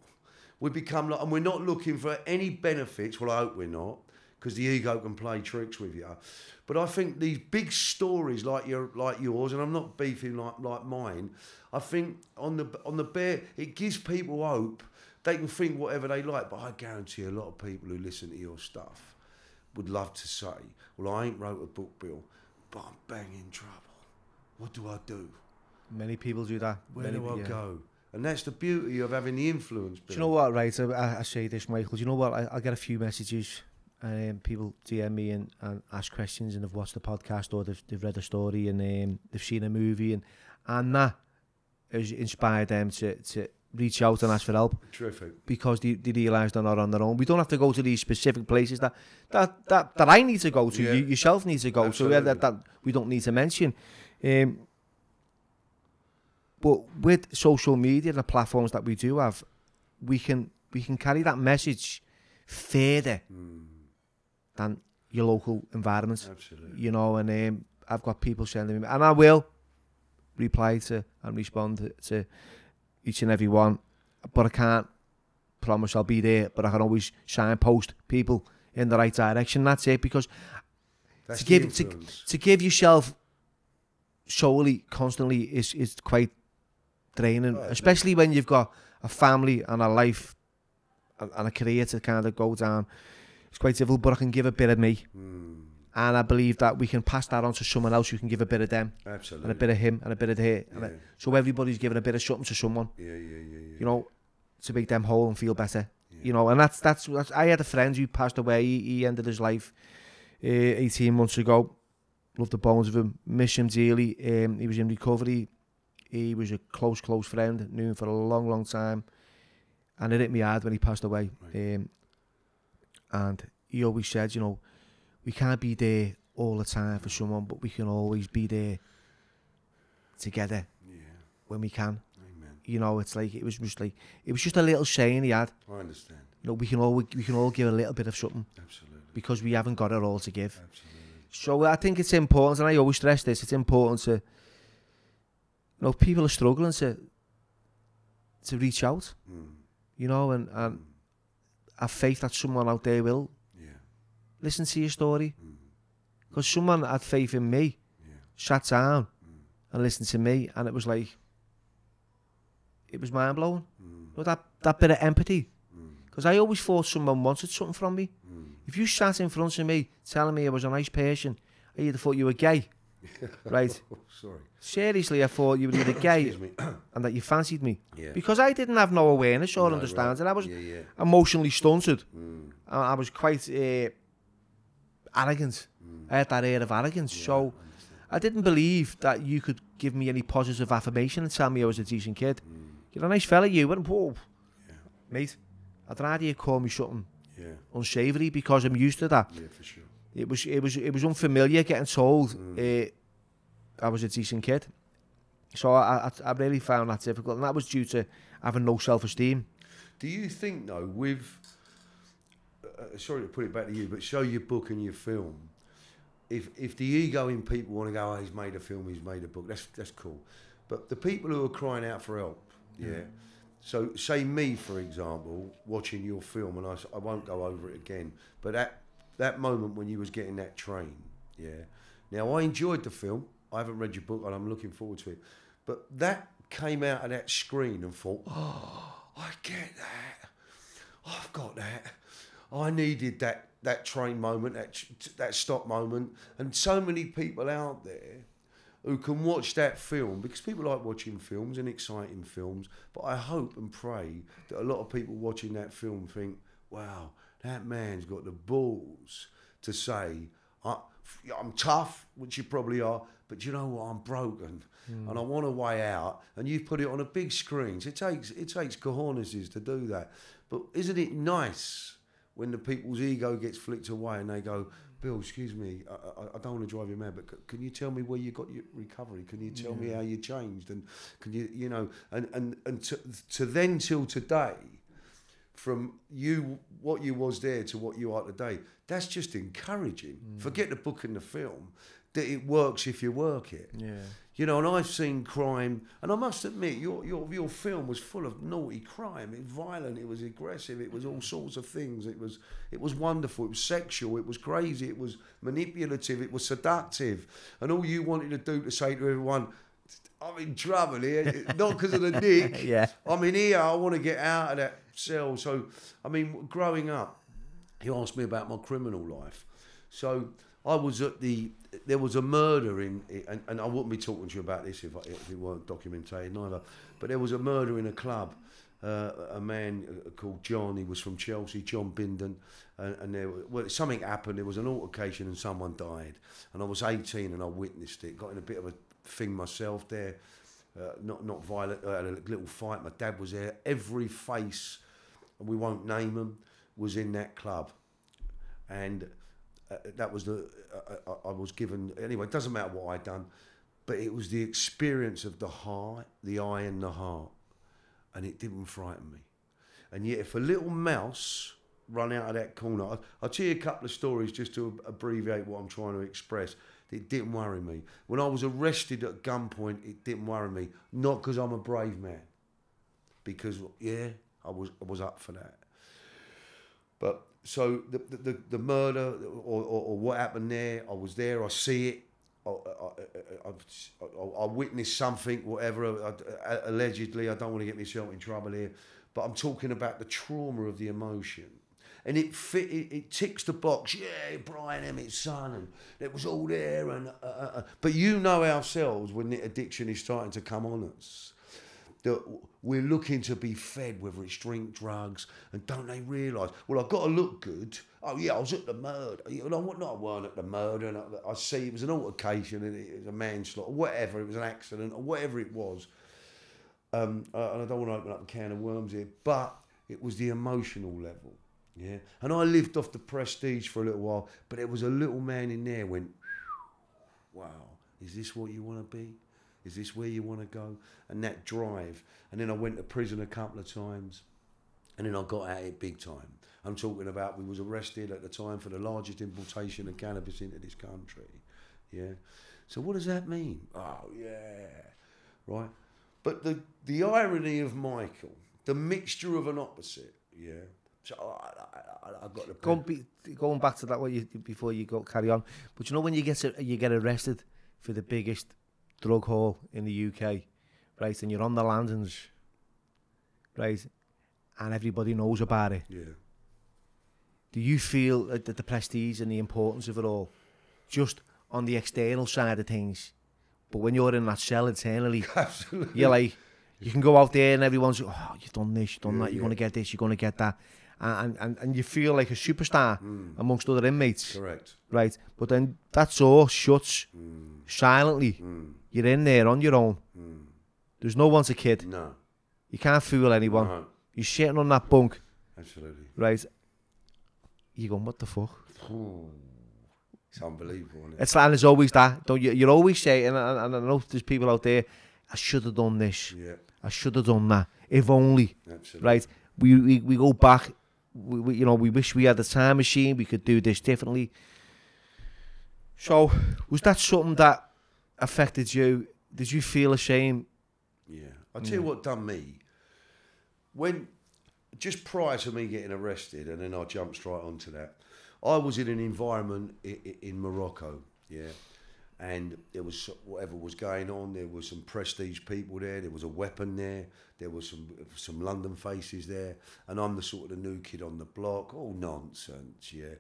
We become like, and we're not looking for any benefits. Well, I hope we're not, because the ego can play tricks with you. But I think these big stories like your like yours, and I'm not beefing like like mine. I think on the on the bear, it gives people hope. They can think whatever they like, but I guarantee a lot of people who listen to your stuff would love to say, "Well, I ain't wrote a book, Bill, but I'm bang in trouble. What do I do? Many people do that. Where Many, do I yeah. go?" And that's the beauty of having the influence. Do you know what, right? I, I say this, Michael. Do you know what? I, I get a few messages. Um, people DM me and, and ask questions and they've watched the podcast or they've, they've read a story and um, they've seen a movie and and that has inspired them to, to reach out and ask for help Terrific. because they, they realise they're not on their own. We don't have to go to these specific places that that that, that I need to go to. Yeah. You yourself need to go to. Yeah, that, that we don't need to mention. Um, but with social media, and the platforms that we do have, we can we can carry that message further Mm, than your local environment. absolutely. You know, and um, I've got people sending me, and I will reply to and respond to, to each and every one, but I can't promise I'll be there. But I can always signpost people in the right direction. That's it, because That's to give- to- to give yourself solely constantly is is quite draining, Right. especially when you've got a family and a life and, a career to kind of go down. It's quite difficult, but I can give a bit of me, Mm, and I believe that we can pass that on to someone else who can give a bit of them, absolutely. and a bit of him, and a bit of her, yeah. a, so everybody's giving a bit of something to someone, yeah, yeah, yeah, yeah. you know, to make them whole and feel better. Yeah. You know, and that's that's, that's I had a friend who passed away. He, he ended his life uh, 18 months ago. Love the bones of him. Miss him dearly. Um, he was in recovery. He was a close, close friend. Knew him for a long, long time. And it hit me hard when he passed away. Right. Um, and he always said, you know, we can't be there all the time for someone, but we can always be there together Yeah. when we can. Amen. You know, it's like it was just like it was just a little saying he had. I understand. You know, we can all we can all give a little bit of something Absolutely. because we haven't got it all to give. Absolutely. So I think it's important, and I always stress this. It's important to, know, people are struggling to to reach out, Mm. you know, and and have faith that someone out there will Yeah. listen to your story. Mm. Because someone had faith in me, Yeah. sat down and listened to me, and it was like, it was mind blowing. Mm. You know, that, that bit of empathy. Mm. Because I always thought someone wanted something from me. Mm. If you sat in front of me telling me I was a nice person, I either thought you were gay, [LAUGHS] right? Oh, sorry. Seriously, I thought you were either [COUGHS] gay [COUGHS] and that you fancied me. yeah. Because I didn't have no awareness or No, understanding. I was Yeah, yeah. emotionally stunted. Mm. I, I was quite uh, arrogant. I had that air of arrogance. So I. I didn't believe that you could give me any positive affirmation and tell me I was a decent kid. Mm. You're a nice fella, you. And whoa, mate, I'd rather you call me something Yeah. unsavoury because I'm used to that. Yeah, for sure. It was it was it was unfamiliar getting told Mm. uh, I was a decent kid. So I, I I really found that difficult, and that was due to having no self esteem. Do you think though, with uh, sorry to put it back to you, but show your book and your film. If if the ego in people want to go, oh, he's made a film, he's made a book, that's that's cool. But the people who are crying out for help, yeah. So say me for example, watching your film, and I, I won't go over it again. But that that moment when you was getting that train, yeah. Now I enjoyed the film. I haven't read your book, and I'm looking forward to it. But that came out of that screen and thought, oh, I get that. I've got that. I needed that that train moment, that that stop moment, and so many people out there who can watch that film because people like watching films and exciting films. But I hope and pray that a lot of people watching that film think, "Wow, that man's got the balls to say." I, I'm tough, which you probably are, but you know what? I'm broken, and I want a way out. And you've put it on a big screen. So it takes it takes cojones to do that. But isn't it nice when the people's ego gets flicked away and they go, Bill, excuse me, I, I, I don't want to drive you mad, but c- can you tell me where you got your recovery? Can you tell me how you changed? And can you, you know, and and and to, to then till today, from you what you was there to what you are today, that's just encouraging. Mm. Forget the book and the film. That it works if you work it. Yeah. You know, and I've seen crime, and I must admit, your your your film was full of naughty crime. It was violent, it was aggressive, it was all mm. sorts of things. It was it was wonderful, it was sexual, it was crazy, it was manipulative, it was seductive, and all you wanted to do to say to everyone, "I'm in trouble here," not because of the dick. [LAUGHS] Yeah. I'm in here. I want to get out of that cell. So, I mean, growing up, he asked me about my criminal life. So I was at the. There was a murder in, and, and I wouldn't be talking to you about this if, I, if it weren't documented neither. But there was a murder in a club. Uh, a man uh, called John. He was from Chelsea, John Bindon, and, and there well something happened. There was an altercation and someone died. And I was 18 and I witnessed it. Got in a bit of a thing myself there. Uh, not not violent. I had a little fight. My dad was there. Every face, we won't name them, was in that club, and uh, that was the uh, I, I was given. Anyway, it doesn't matter what I'd done, but it was the experience of the heart, the eye, and the heart, and it didn't frighten me. And yet, if a little mouse run out of that corner, I'll, I'll tell you a couple of stories just to abbreviate what I'm trying to express. It didn't worry me. When I was arrested at gunpoint, it didn't worry me. Not because I'm a brave man, because yeah, I was I was up for that. But so the the, the, murder or, or, or what happened there, I was there. I see it. I, I, I, I, witnessed something, whatever. Allegedly, I don't want to get myself in trouble here, but I'm talking about the trauma of the emotion. And it fit. It, it ticks the box. Yeah, Brian Emmett's son, and it was all there. And uh, uh, uh. but you know ourselves when the addiction is starting to come on us that we're looking to be fed, whether it's drink, drugs, and don't they realise? Well, I've got to look good. Oh yeah, I was at the murder. You know, not I weren't at the murder, and I, I see it was an altercation, and it was a manslaughter, whatever. It was an accident, or whatever it was. Um, uh, and I don't want to open up a can of worms here, but it was the emotional level. Yeah, and I lived off the prestige for a little while, but there was a little man in there went, wow, is this what you want to be? Is this where you want to go? And that drive. And then I went to prison a couple of times, and then I got at it big time. I'm talking about we was arrested at the time for the largest importation of cannabis into this country. Yeah. So what does that mean? Oh yeah, right. But the the irony of Michael, the mixture of an opposite. Yeah. So I, I, I got the Going, be, going back to that, what you before you go carry on. But you know when you get you get arrested for the biggest drug haul in the UK, right? And you're on the landings, right? And everybody knows about it. Yeah. Do you feel that the prestige and the importance of it all, just on the external side of things, but when you're in that cell internally, [LAUGHS] Absolutely. you're like, you can go out there and everyone's, oh, you've done this, you've done Yeah, that, you're yeah. going to get this, you're going to get that. And, and, and you feel like a superstar amongst other inmates, Correct. right? But then that door shuts silently. You're in there on your own. There's no one to kid. No. You can't fool anyone. No. You're sitting on that bunk, Absolutely. right? You're going, what the fuck? It's unbelievable. It? It's and there's always that. Don't you? You're always saying, and, and, and I know there's people out there. I should have done this. Yeah. I should have done that. If only. Absolutely. Right? We we, we go back. We, we, you know, we wish we had a time machine. We could do this differently. So, was that something that affected you? Did you feel ashamed? Yeah. I'll tell you what done me. When just prior to me getting arrested, and then I jumped straight onto that, I was in an environment in, in Morocco, yeah, and there was whatever was going on. There was some prestige people there. There was a weapon there. There was some some London faces there, and I'm the sort of the new kid on the block. All nonsense, yeah.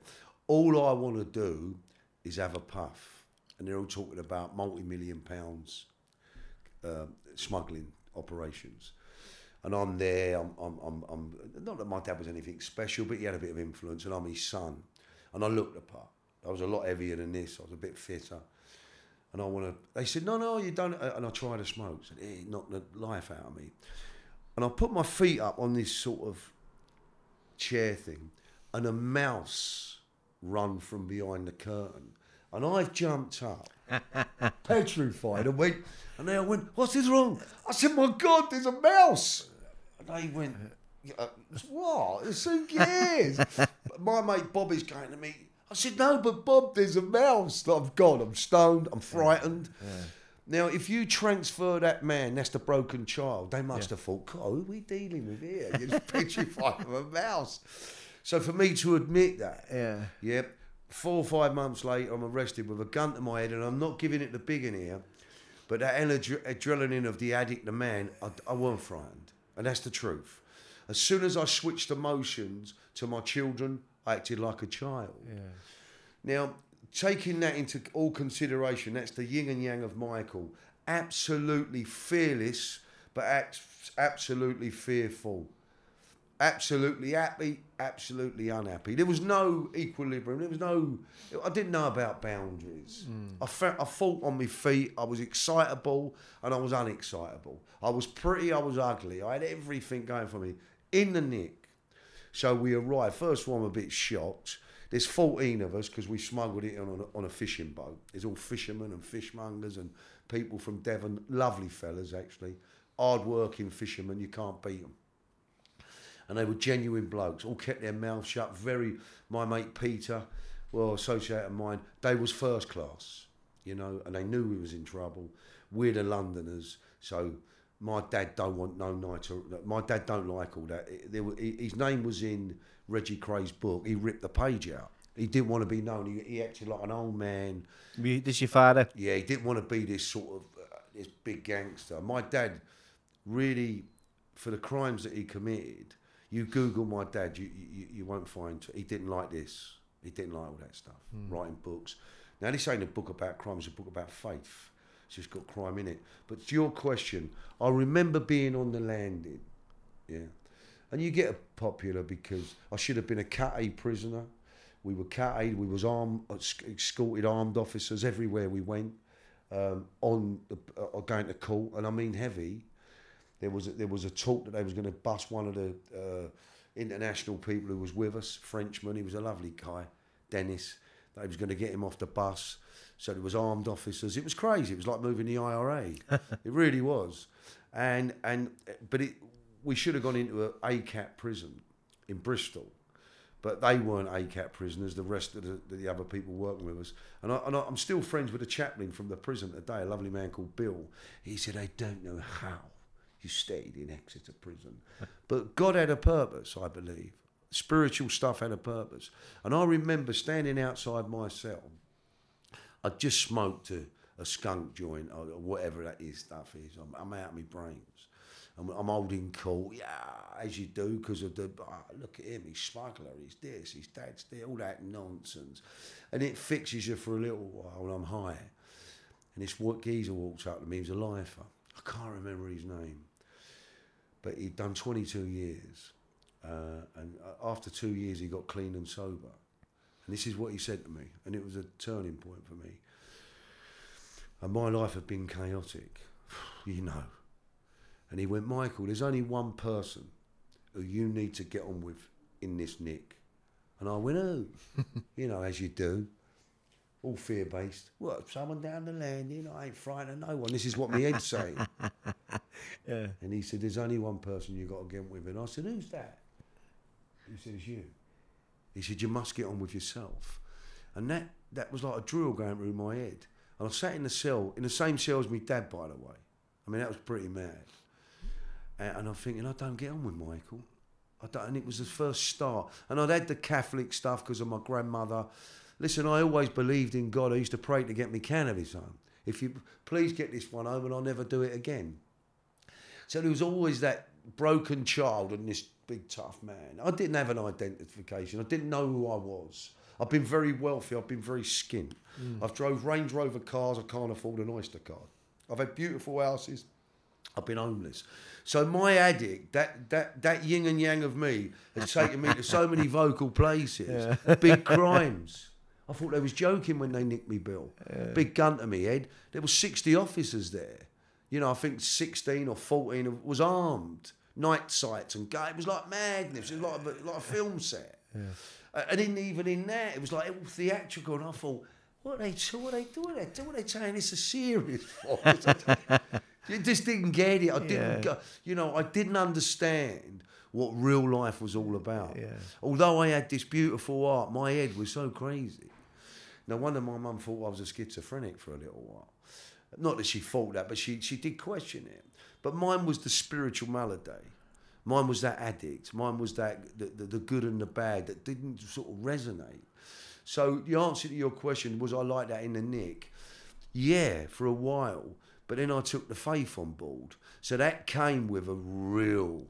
All I want to do is have a puff, and they're all talking about multi-million pounds um, smuggling operations. And I'm there. I'm, I'm, I'm, I'm not that my dad was anything special, but he had a bit of influence, and I'm his son. And I looked the part. I was a lot heavier than this. I was a bit fitter. And I want to. They said, "No, no, you don't." And I tried to smoke. said, "Eh, knocked the life out of me." And I put my feet up on this sort of chair thing, and a mouse run from behind the curtain, and I've jumped up [LAUGHS] petrified. And went, and they went, "What's this wrong?" I said, "My God, there's a mouse." And they went, "What? It's who cares?" [LAUGHS] My mate Bobby's going to me. I said, "No, but Bob, there's a mouse." I'm gone. I'm stoned. I'm frightened. Now, if you transfer that man, that's the broken child. They must have thought, "God, who are we dealing with here?" [LAUGHS] You're just petrified of a mouse. So for me to admit that, Yeah. Yep. Four or five months later, I'm arrested with a gun to my head, and I'm not giving it the big in here, but that adre- adrenaline of the addict, the man, I, I weren't frightened, and that's the truth. As soon as I switched emotions to my children, I acted like a child. Yeah. Now, taking that into all consideration, that's the yin and yang of Michael. Absolutely fearless, but absolutely fearful absolutely happy, absolutely unhappy. There was no equilibrium. There was no. I didn't know about boundaries. Mm. I felt. I fought on my feet. I was excitable and I was unexcitable. I was pretty. I was ugly. I had everything going for me in the nick. So we arrived. First all, I'm a bit shocked. There's 14 of us because we smuggled it on a, on a fishing boat. There's all fishermen and fishmongers and people from Devon. Lovely fellas, actually. Hard working fishermen. You can't beat them and they were genuine blokes. All kept their mouths shut. Very, my mate Peter, well, associate of mine, they was first class, you know, and they knew we was in trouble. We're the Londoners, so my dad don't want no night. My dad don't like all that. Were- his name was in Reggie Kray's book. He ripped the page out. He didn't want to be known. He, he acted like an old man. This your father? Yeah, he didn't want to be this sort of uh, this big gangster. My dad really, for the crimes that he committed, you Google my dad, you you, you won't find he didn't like this. He didn't like all that stuff. Writing books. Now this ain't a book about crime; it's a book about faith. It's just got crime in it. But to your question, I remember being on the landing. Yeah. And you get popular because I should have been a Cat A prisoner. We were Cat A. We was armed, escorted armed officers everywhere we went. Um, on the, uh, going to court, and I mean heavy. There was a, there was a talk that they was going to bust one of the uh, international people who was with us, Frenchman. He was a lovely guy, Dennis. They was going to get him off the bus. So there was armed officers. It was crazy. It was like moving the IRA. [LAUGHS] it really was. And and but it we should have gone into a ACAT prison in Bristol. But they weren't ACAT prisoners, the rest of the, the other people working with us. And, I, and I, I'm still friends with the chaplain from the prison today, a lovely man called Bill. He said, I don't know how you stayed in Exeter prison. [LAUGHS] but God had a purpose, I believe. Spiritual stuff had a purpose. And I remember standing outside my cell. I just smoked a, a skunk joint or whatever that is stuff is. I'm, I'm out of my brains. I'm, I'm holding court, yeah, as you do, because of the oh, look at him, he's smuggler, he's this, he's that, all that nonsense, and it fixes you for a little while. I'm high, and this what geezer walks up to me. he's a lifer. I can't remember his name, but he'd done 22 years, uh, and after two years he got clean and sober. And this is what he said to me, and it was a turning point for me. And my life had been chaotic, [SIGHS] you know. And he went, Michael, there's only one person who you need to get on with in this nick. And I went, oh, [LAUGHS] you know, as you do, all fear based. What, someone down the landing? I ain't frightened of no one. This is what my head's saying. [LAUGHS] yeah. And he said, there's only one person you got to get on with. And I said, who's that? He says, it's you. He said, you must get on with yourself. And that, that was like a drill going through my head. And I sat in the cell, in the same cell as my dad, by the way. I mean, that was pretty mad. And I'm thinking, I don't get on with Michael. I don't, and it was the first start. And I'd had the Catholic stuff because of my grandmother. Listen, I always believed in God. I used to pray to get me cannabis home. If you please get this one home and I'll never do it again. So there was always that broken child and this big tough man. I didn't have an identification. I didn't know who I was. I've been very wealthy. I've been very skint. Mm. I've drove Range Rover cars. I can't afford an Oyster card. I've had beautiful houses. I've been homeless. So my addict, that that that yin and yang of me, has taken me to so many [LAUGHS] vocal places, yeah. big [LAUGHS] crimes. I thought they was joking when they nicked me bill. Yeah. Big gun to me head. There was 60 officers there. You know, I think 16 or 14 was armed. Night sights and go. It was like madness. It was like a, like a film set. Yeah. Uh, and in, even in that, it was like all theatrical. And I thought, what are they, what are they doing? What are they saying? It's a serious [LAUGHS] You just didn't get it. I didn't, go, you know, I didn't understand what real life was all about. Yeah. Although I had this beautiful art, my head was so crazy. No wonder my mum thought I was a schizophrenic for a little while. Not that she thought that, but she, she did question it. But mine was the spiritual malady. Mine was that addict. Mine was that the, the, the good and the bad that didn't sort of resonate. So the answer to your question was I like that in the nick. Yeah, for a while. But then I took the faith on board. So that came with a real,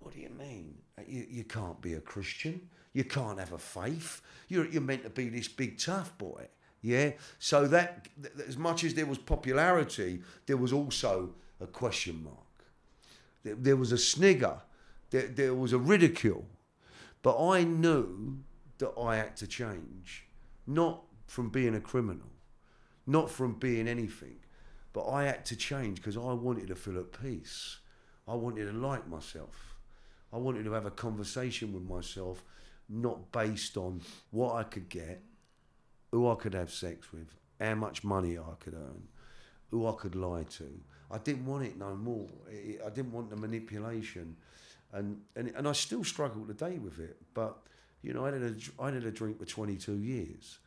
what do you mean? You, you can't be a Christian. You can't have a faith. You're, you're meant to be this big tough boy. Yeah. So that, as much as there was popularity, there was also a question mark. There, there was a snigger. There, there was a ridicule. But I knew that I had to change, not from being a criminal, not from being anything, but I had to change because I wanted to feel at peace. I wanted to like myself. I wanted to have a conversation with myself, not based on what I could get, who I could have sex with, how much money I could earn, who I could lie to. I didn't want it no more. I didn't want the manipulation. And, and, and I still struggle today with it. But, you know, I had a, I had a drink for 22 years.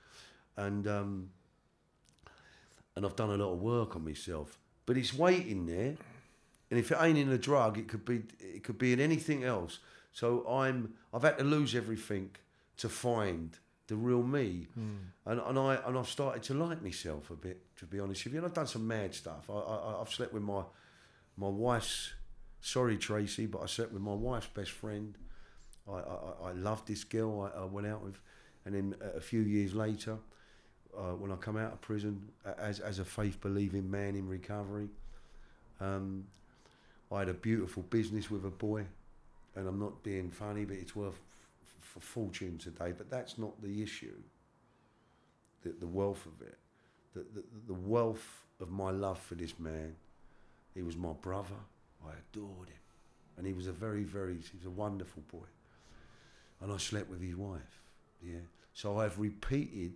And um, and I've done a lot of work on myself. But it's waiting there, and if it ain't in a drug, it could be it could be in anything else. So I'm I've had to lose everything to find the real me, mm. and and I and I've started to like myself a bit. To be honest with you, and I've done some mad stuff. I, I I've slept with my my wife's. Sorry, Tracy, but I slept with my wife's best friend. I I, I loved this girl I, I went out with, and then a few years later, uh, when I come out of prison as, as a faith believing man in recovery. Um, I had a beautiful business with a boy, and I'm not being funny, but it's worth f- fortune today. But that's not the issue. The, the wealth of it, the, the, the wealth of my love for this man. He was my brother. I adored him, and he was a very, very, he was a wonderful boy. and I slept with his wife. Yeah. So I've repeated.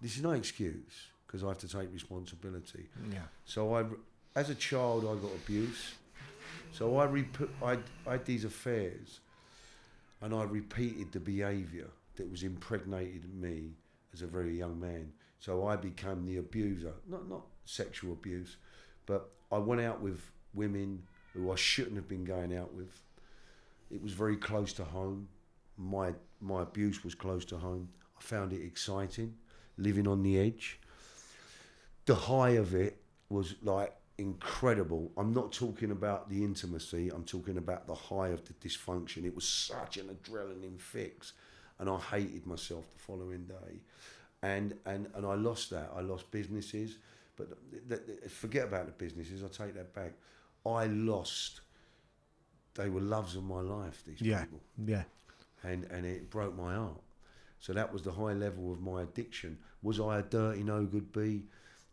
This is no excuse because I have to take responsibility. Yeah. So I, as a child, I got abuse. So I repeat. I I had these affairs, and I repeated the behaviour that was impregnated in me as a very young man. So I became the abuser. Not not sexual abuse, but I went out with women who I shouldn't have been going out with. It was very close to home. My my abuse was close to home. I found it exciting, living on the edge. The high of it was like incredible. I'm not talking about the intimacy. I'm talking about the high of the dysfunction. It was such an adrenaline fix, and I hated myself the following day, and and and I lost that. I lost businesses, but th- th- forget about the businesses. I take that back. I lost. They were loves of my life. These Yeah. people Yeah. and and it broke my heart. So that was the high level of my addiction. Was I a dirty, no good bee?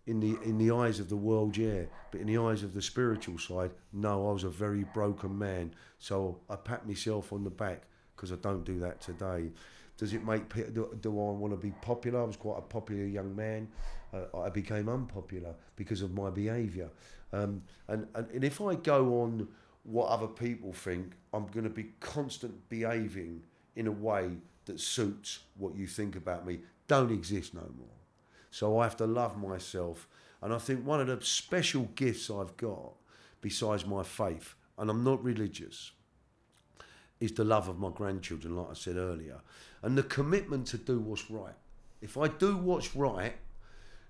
In the in the eyes of the world, yeah, but in the eyes of the spiritual side, no. I was a very broken man. So I pat myself on the back because I don't do that today. Does it make do, do I want to be popular? I was quite a popular young man. Uh, I became unpopular because of my behaviour. Um, and, and and if I go on what other people think, I'm going to be constant behaving in a way that suits what you think about me. Don't exist no more. So I have to love myself. And I think one of the special gifts I've got, besides my faith, and I'm not religious, is the love of my grandchildren, like I said earlier, and the commitment to do what's right. If I do what's right,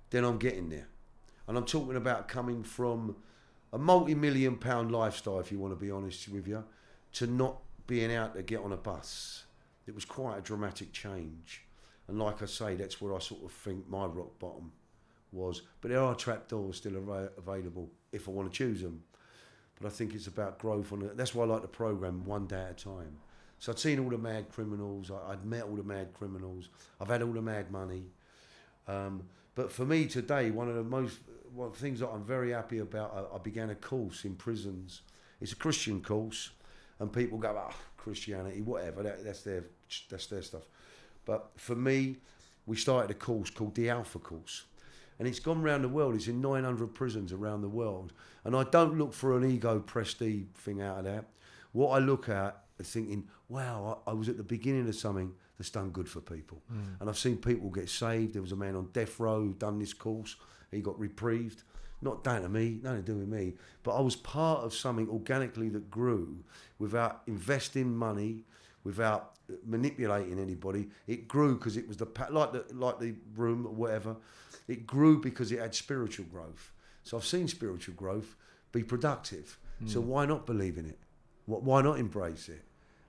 then I'm getting there. And I'm talking about coming from a multi million pound lifestyle, if you want to be honest with you, to not being out to get on a bus. It was quite a dramatic change. And like I say, that's where I sort of think my rock bottom was. But there are trapdoors still ava- available if I want to choose them. But I think it's about growth. On it. That's why I like the program one day at a time. So I'd seen all the mad criminals. I- I'd met all the mad criminals. I've had all the mad money. Um, but for me today, one of the most one of the things that I'm very happy about, I, I began a course in prisons. It's a Christian course, and people go, "Ah, Christianity, whatever. That, that's their that's their stuff." But for me, we started a course called the Alpha Course, and it's gone around the world. It's in 900 prisons around the world, and I don't look for an ego prestige thing out of that. What I look at is thinking, "Wow, I, I was at the beginning of something." That's done good for people, mm. and I've seen people get saved. There was a man on death row who done this course. He got reprieved. Not down to me, nothing to do with me. But I was part of something organically that grew without investing money, without manipulating anybody. It grew because it was the like the like the room or whatever. It grew because it had spiritual growth. So I've seen spiritual growth be productive. So hmm. why not believe in it? Why not embrace it?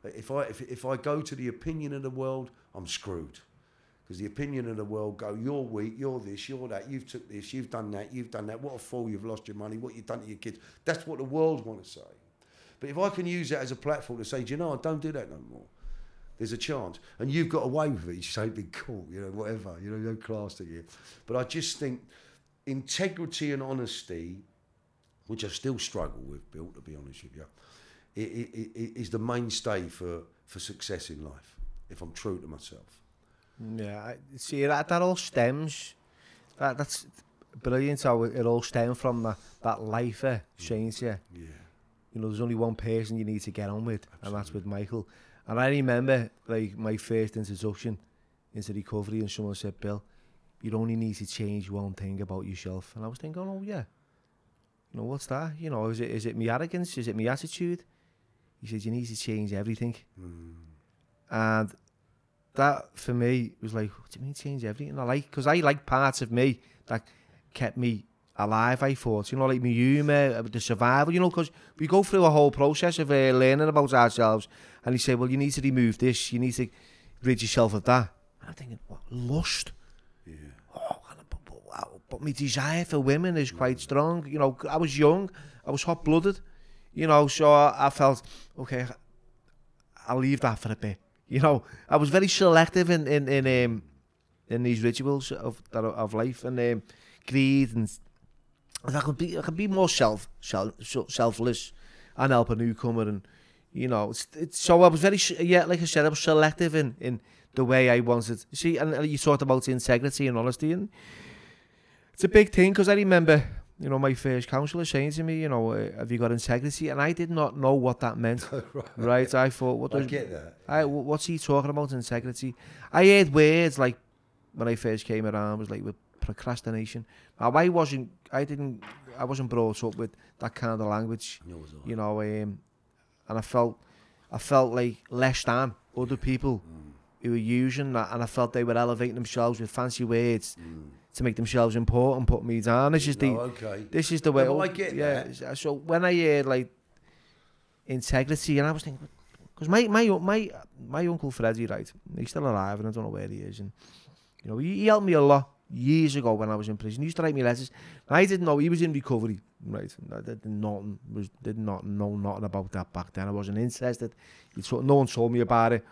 If I if, if I go to the opinion of the world, I'm screwed because the opinion of the world go, you're weak, you're this, you're that, you've took this, you've done that, you've done that. What a fool! You've lost your money. What you've done to your kids. That's what the world want to say. But if I can use that as a platform to say, do you know, I don't do that no more. There's a chance, and you've got away with it. You say, "Be cool," you know, whatever, you know, no class to you. But I just think integrity and honesty, which I still struggle with, Bill, to be honest with you, i i i is the mainstay for for success in life. If I'm true to myself. Yeah, I, see that that all stems. That that's brilliant. How it, it all stems from that that life eh, change. Yeah, Yeah. You know, there's only one person you need to get on with, and that's with Michael. And I remember like my first introduction into recovery, and someone said, "Bill, you only need to change one thing about yourself." And I was thinking, "Oh yeah, you know what's that? You know, is it is it my arrogance? Is it my attitude?" He said, "You need to change everything." Hmm. And that for me was like, what do you mean change everything? I like because I like parts of me that kept me alive. I thought, you know, like my humour, uh, the survival. You know, because we go through a whole process of uh, learning about ourselves, and he said, well, you need to remove this. You need to rid yourself of that. And I'm thinking, what lust? Yeah. Oh, but, but, my desire for women is quite strong. You know, I was young, I was hot blooded. You know, so I, I felt okay. I'll leave that for a bit. You know, I was very selective in in in um, in these rituals of of life and um, greed and I could be I could be more self self selfless and help a newcomer and You know, it's, it's, so I was very, yeah, like I said, I was selective in, in the way I wanted. See, and, you talked about integrity and honesty, and it's a big thing because I remember, you know, my first counsellor saying to me, you know, uh, have you got integrity? And I did not know what that meant. [LAUGHS] right. I thought, what I get that. I, what's he talking about integrity? I heard words like when I first came around was like with procrastination. Now I wasn't, I didn't, I wasn't brought up with that kind of language, was you know, um, and I felt, I felt like less than other people Mm. who were using that, and I felt they were elevating themselves with fancy words Mm. to make themselves important, put me down. This is the, okay. this is the way. No, I get yeah. that. So when I heard like integrity, and I was thinking, because my my my my uncle Freddie, right, he's still alive, and I don't know where he is, and you know he, he helped me a lot years ago when I was in prison. He used to write me letters. I didn't know he was in recovery, right? I did nothing was did not know nothing about that back then. I wasn't interested. Told, no one told me about it,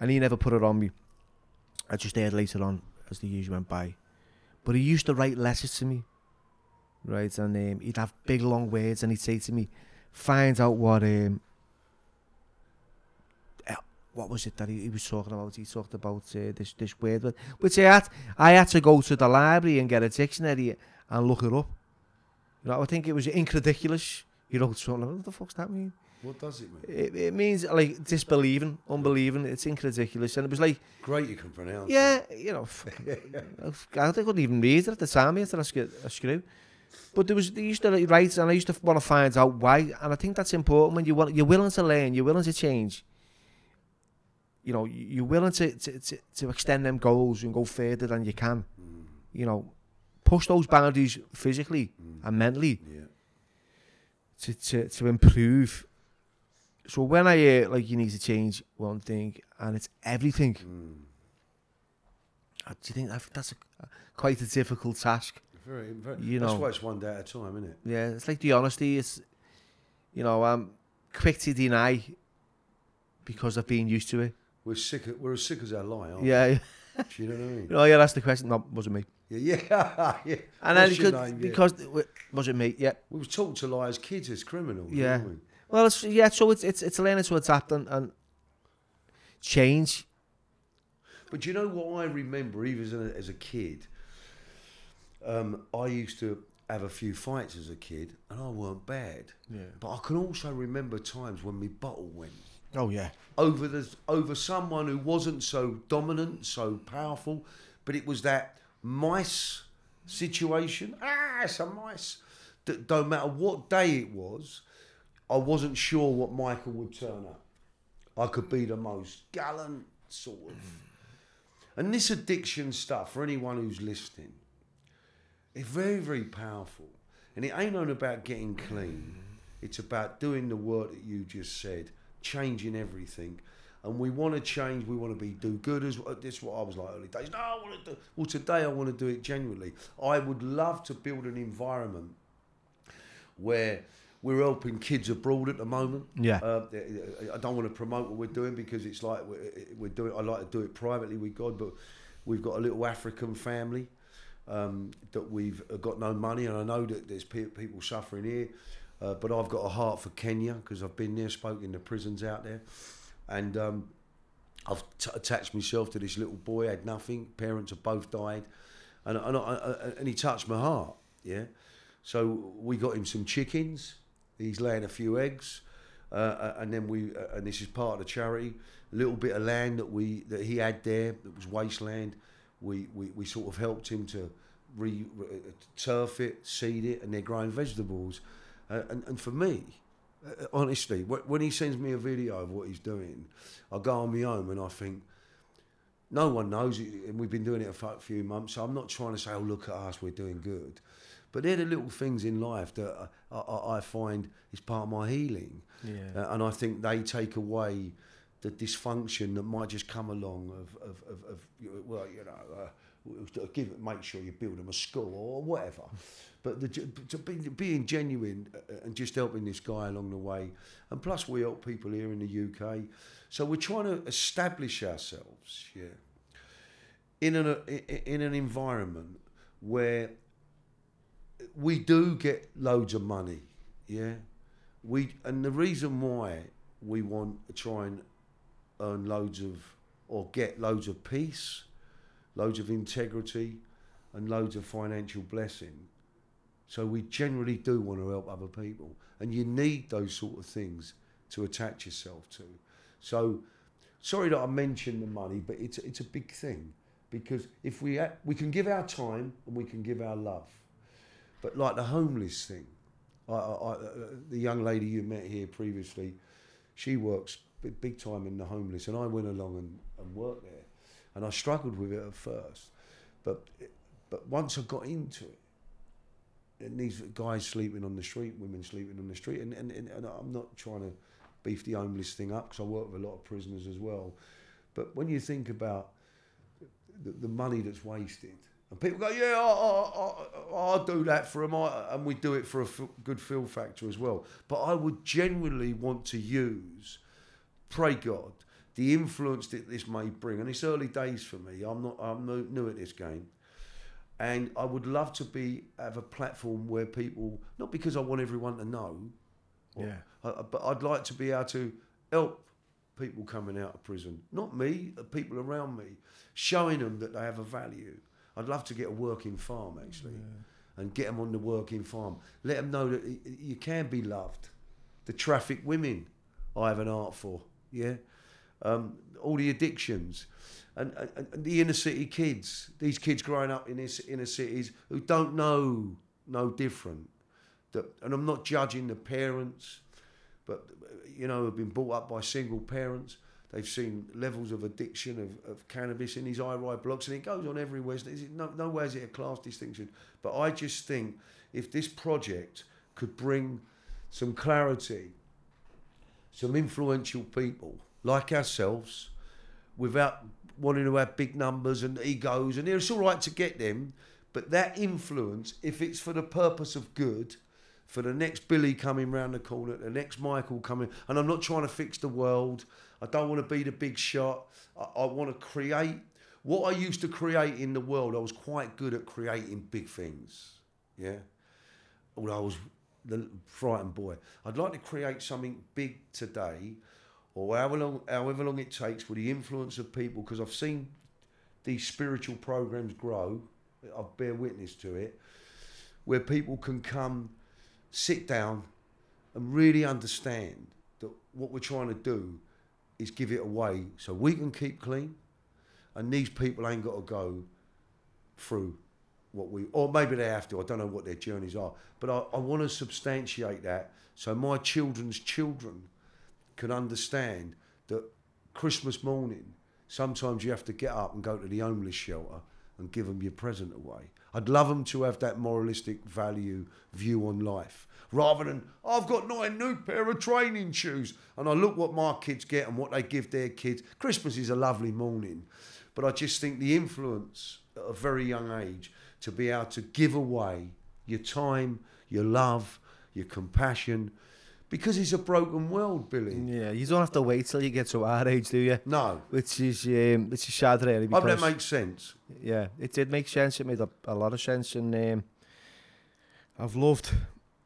and he never put it on me. I just heard later on as the years went by. But he used to write letters to me, right? And um, he'd have big long words, and he'd say to me, "Find out what um, what was it that he, he was talking about? He talked about uh, this this word, but which I had I had to go to the library and get a dictionary and look it up. You know, I think it was incrediculous. You know, something. What the fuck's that mean? What does it mean? It, it means like disbelieving, unbelieving. It's incrediculous, and it was like. Great you can pronounce Yeah, you know, [LAUGHS] I couldn't even read it at the time. I had to ask a, a screw. But there was, they used to like, write, and I used to want to find out why. And I think that's important when you want, you're willing to learn, you're willing to change. You know, you- you're willing to, to, to, to extend them goals and go further than you can. Mm, You know, push those boundaries physically mm, and mentally yeah. to, to, to improve. So when I hear like you need to change one thing and it's everything, Mm. uh, do you think that, that's a, quite a difficult task? Very, very, You that's know. why it's one day at a time, isn't it? Yeah, it's like the honesty. It's you know I'm quick to deny because I've been used to it. We're sick. Of, we're as sick as our lie, aren't Yeah, we? Do you know what I mean? know, yeah, that's the question. No, wasn't me. Yeah, yeah, [LAUGHS] yeah. And then What's your because. Yeah. because was it me? Yeah. we were taught to lie as kids, as criminals. Yeah. we? Well, it's yeah. So it's it's it's learning to adapt and, and change. But do you know what I remember, even as a, as a kid? Um, I used to have a few fights as a kid, and I weren't bad. Yeah. But I can also remember times when my bottle went Oh yeah. over the over someone who wasn't so dominant, so powerful, but it was that mice situation. Ah, a mice. That don't matter what day it was, I wasn't sure what Michael would turn up. I could be the most gallant sort of. And this addiction stuff, for anyone who's listening, it's very, very powerful. And it ain't only about getting clean. It's about doing the work that you just said, changing everything. And we want to change. We want to be do good as this. Is what I was like early days. No, I want to do. Well, today I want to do it genuinely. I would love to build an environment where we're helping kids abroad at the moment. Yeah. Uh, I don't want to promote what we're doing because it's like we're, we're doing. I like to do it privately with God, but we've got a little African family um, that we've got no money, and I know that there's pe- people suffering here. Uh, but I've got a heart for Kenya because I've been there, spoken in the prisons out there, and um, I've t- attached myself to this little boy. Had nothing. Parents have both died, and and, I, and he touched my heart. Yeah, so we got him some chickens. He's laying a few eggs, uh, and then we uh, and this is part of the charity. A little bit of land that we that he had there that was wasteland. We we, we sort of helped him to re, re turf it, seed it, and they're growing vegetables. Uh, and and for me, uh, honestly, wh- when he sends me a video of what he's doing, I go on my own and I think. No one knows it, and we've been doing it a few months. So I'm not trying to say, "Oh, look at us, we're doing good," but they're the little things in life that I, I, I find is part of my healing. Yeah. Uh, and I think they take away the dysfunction that might just come along of, of, of, of well, you know, uh, give make sure you build them a school or whatever. But the, to be, being genuine uh, and just helping this guy along the way, and plus we help people here in the UK, so we're trying to establish ourselves, yeah, in an in an environment where we do get loads of money, yeah. We and the reason why we want to try and earn loads of or get loads of peace, loads of integrity, and loads of financial blessing. So we generally do want to help other people, and you need those sort of things to attach yourself to. So, sorry that I mentioned the money, but it's it's a big thing because if we we can give our time and we can give our love, but like the homeless thing, I, I, the young lady you met here previously, she works big, big time in the homeless, and I went along and, and worked there, and I struggled with it at first, but but once I got into it, and these guys sleeping on the street, women sleeping on the street, and, and, and I'm not trying to beef the homeless thing up because I work with a lot of prisoners as well. But when you think about the, the money that's wasted, and people go, yeah, I, I, I, will do that for them, and we do it for a f- good feel factor as well. But I would genuinely want to use, pray God, the influence that this may bring. And it's early days for me. I'm not. I'm new, new at this game and I would love to be have a platform where people, not because I want everyone to know, or, Yeah. uh, but I'd like to be able to help people coming out of prison, not me, the people around me, showing them that they have a value. I'd love to get a working farm actually, and get them on the working farm. Let them know that you can be loved. The traffic women, I have an art for. Yeah, um, all the addictions, and, and, and the inner city kids. These kids growing up in this inner cities who don't know no different. That, and I'm not judging the parents, but you know, have been brought up by single parents. They've seen levels of addiction of, of cannabis in these rise blocks, and it goes on everywhere. It, no, nowhere is it a class distinction. But I just think if this project could bring some clarity, some influential people like ourselves, without wanting to have big numbers and egos, and it's all right to get them, but that influence, if it's for the purpose of good, for the next Billy coming round the corner, the next Michael coming, and I'm not trying to fix the world. I don't want to be the big shot. I, I want to create what I used to create in the world. I was quite good at creating big things. Yeah, although I was the frightened boy. I'd like to create something big today, or however long, however long it takes, with the influence of people, because I've seen these spiritual programs grow. I bear witness to it, where people can come, sit down, and really understand that what we're trying to do is give it away so we can keep clean, and these people ain't got to go through what we, or maybe they have to. I don't know what their journeys are, but I, I want to substantiate that so my children's children can understand that Christmas morning, sometimes you have to get up and go to the homeless shelter and give them your present away. I'd love them to have that moralistic value view on life. Rather than, I've got nine new pair of training shoes and I look what my kids get and what they give their kids. Christmas is a lovely morning, but I just think the influence at a very young age to be able to give away your time, your love, your compassion, because it's a broken world, Billy. Yeah, you don't have to wait till you get to our age, do you? No. Which is um, which is sad, really. I hope Because, that makes sense. yeah, it did make sense. It made a, a lot of sense, and um, I've loved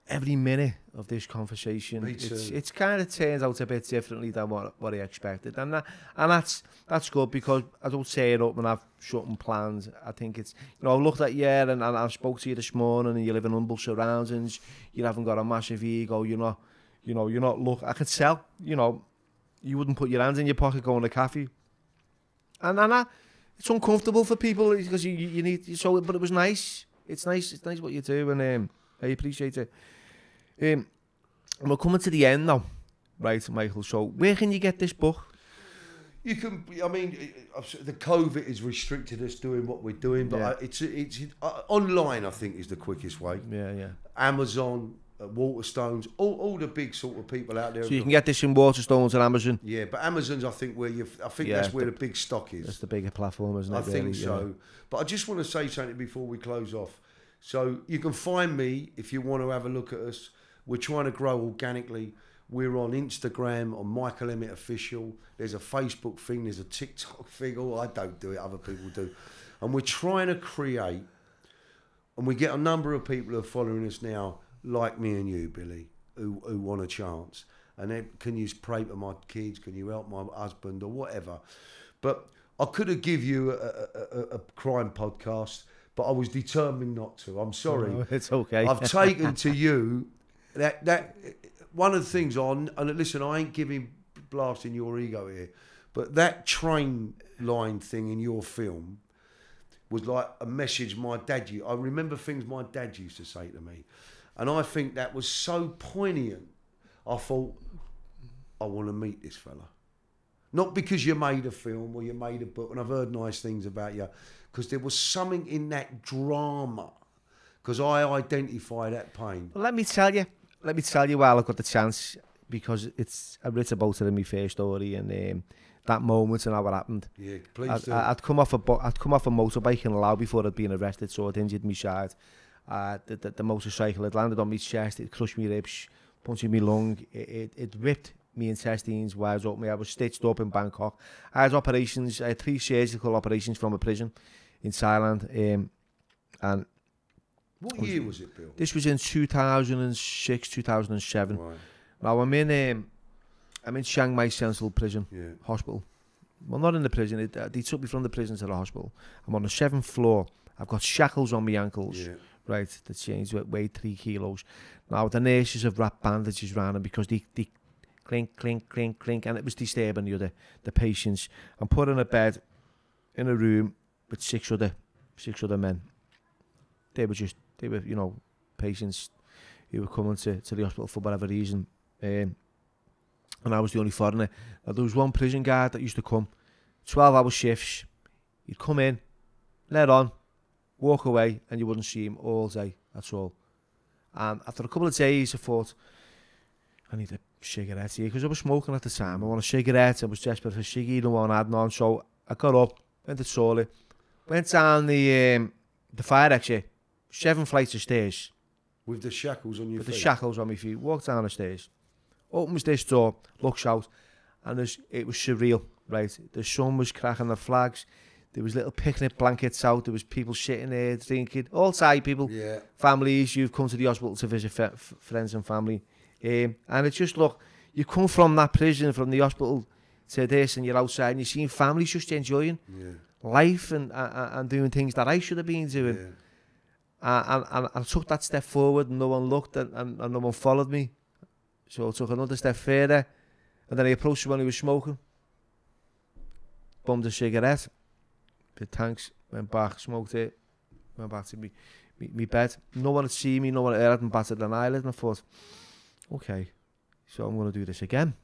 every minute of this conversation. Me It's too. it's kind of turned out a bit differently than what what I expected, and that and that's that's good because I don't say it up and I've shutting plans. I think it's you know I looked at you and, and I spoke to you this morning, and you live in humble surroundings. You haven't got a massive ego. You're not, you know, you're not look. I could sell. You know, you wouldn't put your hands in your pocket going to cafe. And and I, it's uncomfortable for people because you, you need so. But it was nice. It's nice. It's nice what you do, and um, I appreciate it. Um, and we're coming to the end now, right, Michael? So where can you get this book? You can, I mean, the COVID has restricted us doing what we're doing, but Yeah. I, it's it's uh, online. I think is the quickest way. Yeah, yeah. Amazon, Waterstones, all, all the big sort of people out there. So you can get this in Waterstones and Amazon. yeah, but Amazon's I think where you, I think Yeah, that's where the- the big stock is. That's the bigger platform, isn't it? I think really? so. But I just want to say something before we close off. So you can find me if you want to have a look at us. We're trying to grow organically. We're on Instagram on Michael Emmett Official. There's a Facebook thing. There's a TikTok [LAUGHS] thing. Oh, I don't do it. Other people do. And we're trying to create. And we get a number of people who are following us now, like me and you, Billy, who, who want a chance. and then can you pray for my kids? Can you help my husband or whatever? But I could have give you a, a, a, a crime podcast, but I was determined not to. I'm sorry. No, [LAUGHS] it's okay. I've taken to you that that one of the things on and listen, I ain't giving blasting your ego here, but that train line thing in your film was like a message my dad. I remember things my dad used to say to me, and I think that was so poignant. I thought, I want to meet this fella. Not because you made a film or you made a book, and I've heard nice things about you, because there was something in that drama. Because I identify that pain. Well, let me tell you, let me tell you while I got the chance, because it's I wrote about it in my first story and um, that moment and how it happened. Yeah, please I'd, do. I'd come off a bo- I'd come off a motorbike in Laos before I'd been arrested, so it injured me side. Uh, the, the, the motorcycle had landed on my chest, it crushed me ribs, punctured me lung, it, it, it ripped me intestines wires up me. I was stitched up in Bangkok. I had operations, I had three surgical operations from a prison in Thailand. Um, and what year was it, Bill? this was in 2006, 2007. Right. Now I'm in um, I'm in Chiang Mai Central Prison Yeah. Hospital. Well, not in the prison. It, uh, they took me from the prison to the hospital. I'm on the seventh floor. I've got shackles on my ankles, Yeah. right, the change weighed three kilos. Now, the nurses have wrapped bandages around him because they, they clink, clink, clink, clink, and it was disturbing the other, the patients. I'm put in a bed in a room with six other, six other men. They were just, they were, you know, patients who were coming to, to the hospital for whatever reason. Um, and I was the only foreigner. Now, there was one prison guard that used to come, 12 hour shifts. He'd come in, let on, walk away and you wouldn't see him all day at all. And after a couple of days, I thought, I need a cigarette here, because I was smoking at the time. I want a cigarette, I was desperate for a ciggy, no one had none. So I got up, went to the toilet, went down the, um, the fire exit, seven flights of stairs. With the shackles on your With feet? With the shackles on my feet. Walked down the stairs, opens this door, looks out, and it was surreal, right? The sun was cracking the flags, there was little picnic blankets out, there was people sitting there drinking, all Thai people, Yeah. families who've come to the hospital to visit friends and family. Um, and it's just, look, you come from that prison, from the hospital to this, and you're outside, and you're seeing families just enjoying Yeah. life and, and, and doing things that I should have been doing. Yeah. Uh, and, and I took that step forward and no one looked and, and, and no one followed me. So I took another step further and then I approached someone who was smoking. Bummed a cigarette. the tanks, went back, smoked e. it, went back to me, me, me bed. No one had seen me, no one had heard, and battered an eyelid, and I thought, okay, so I'm going to do this again.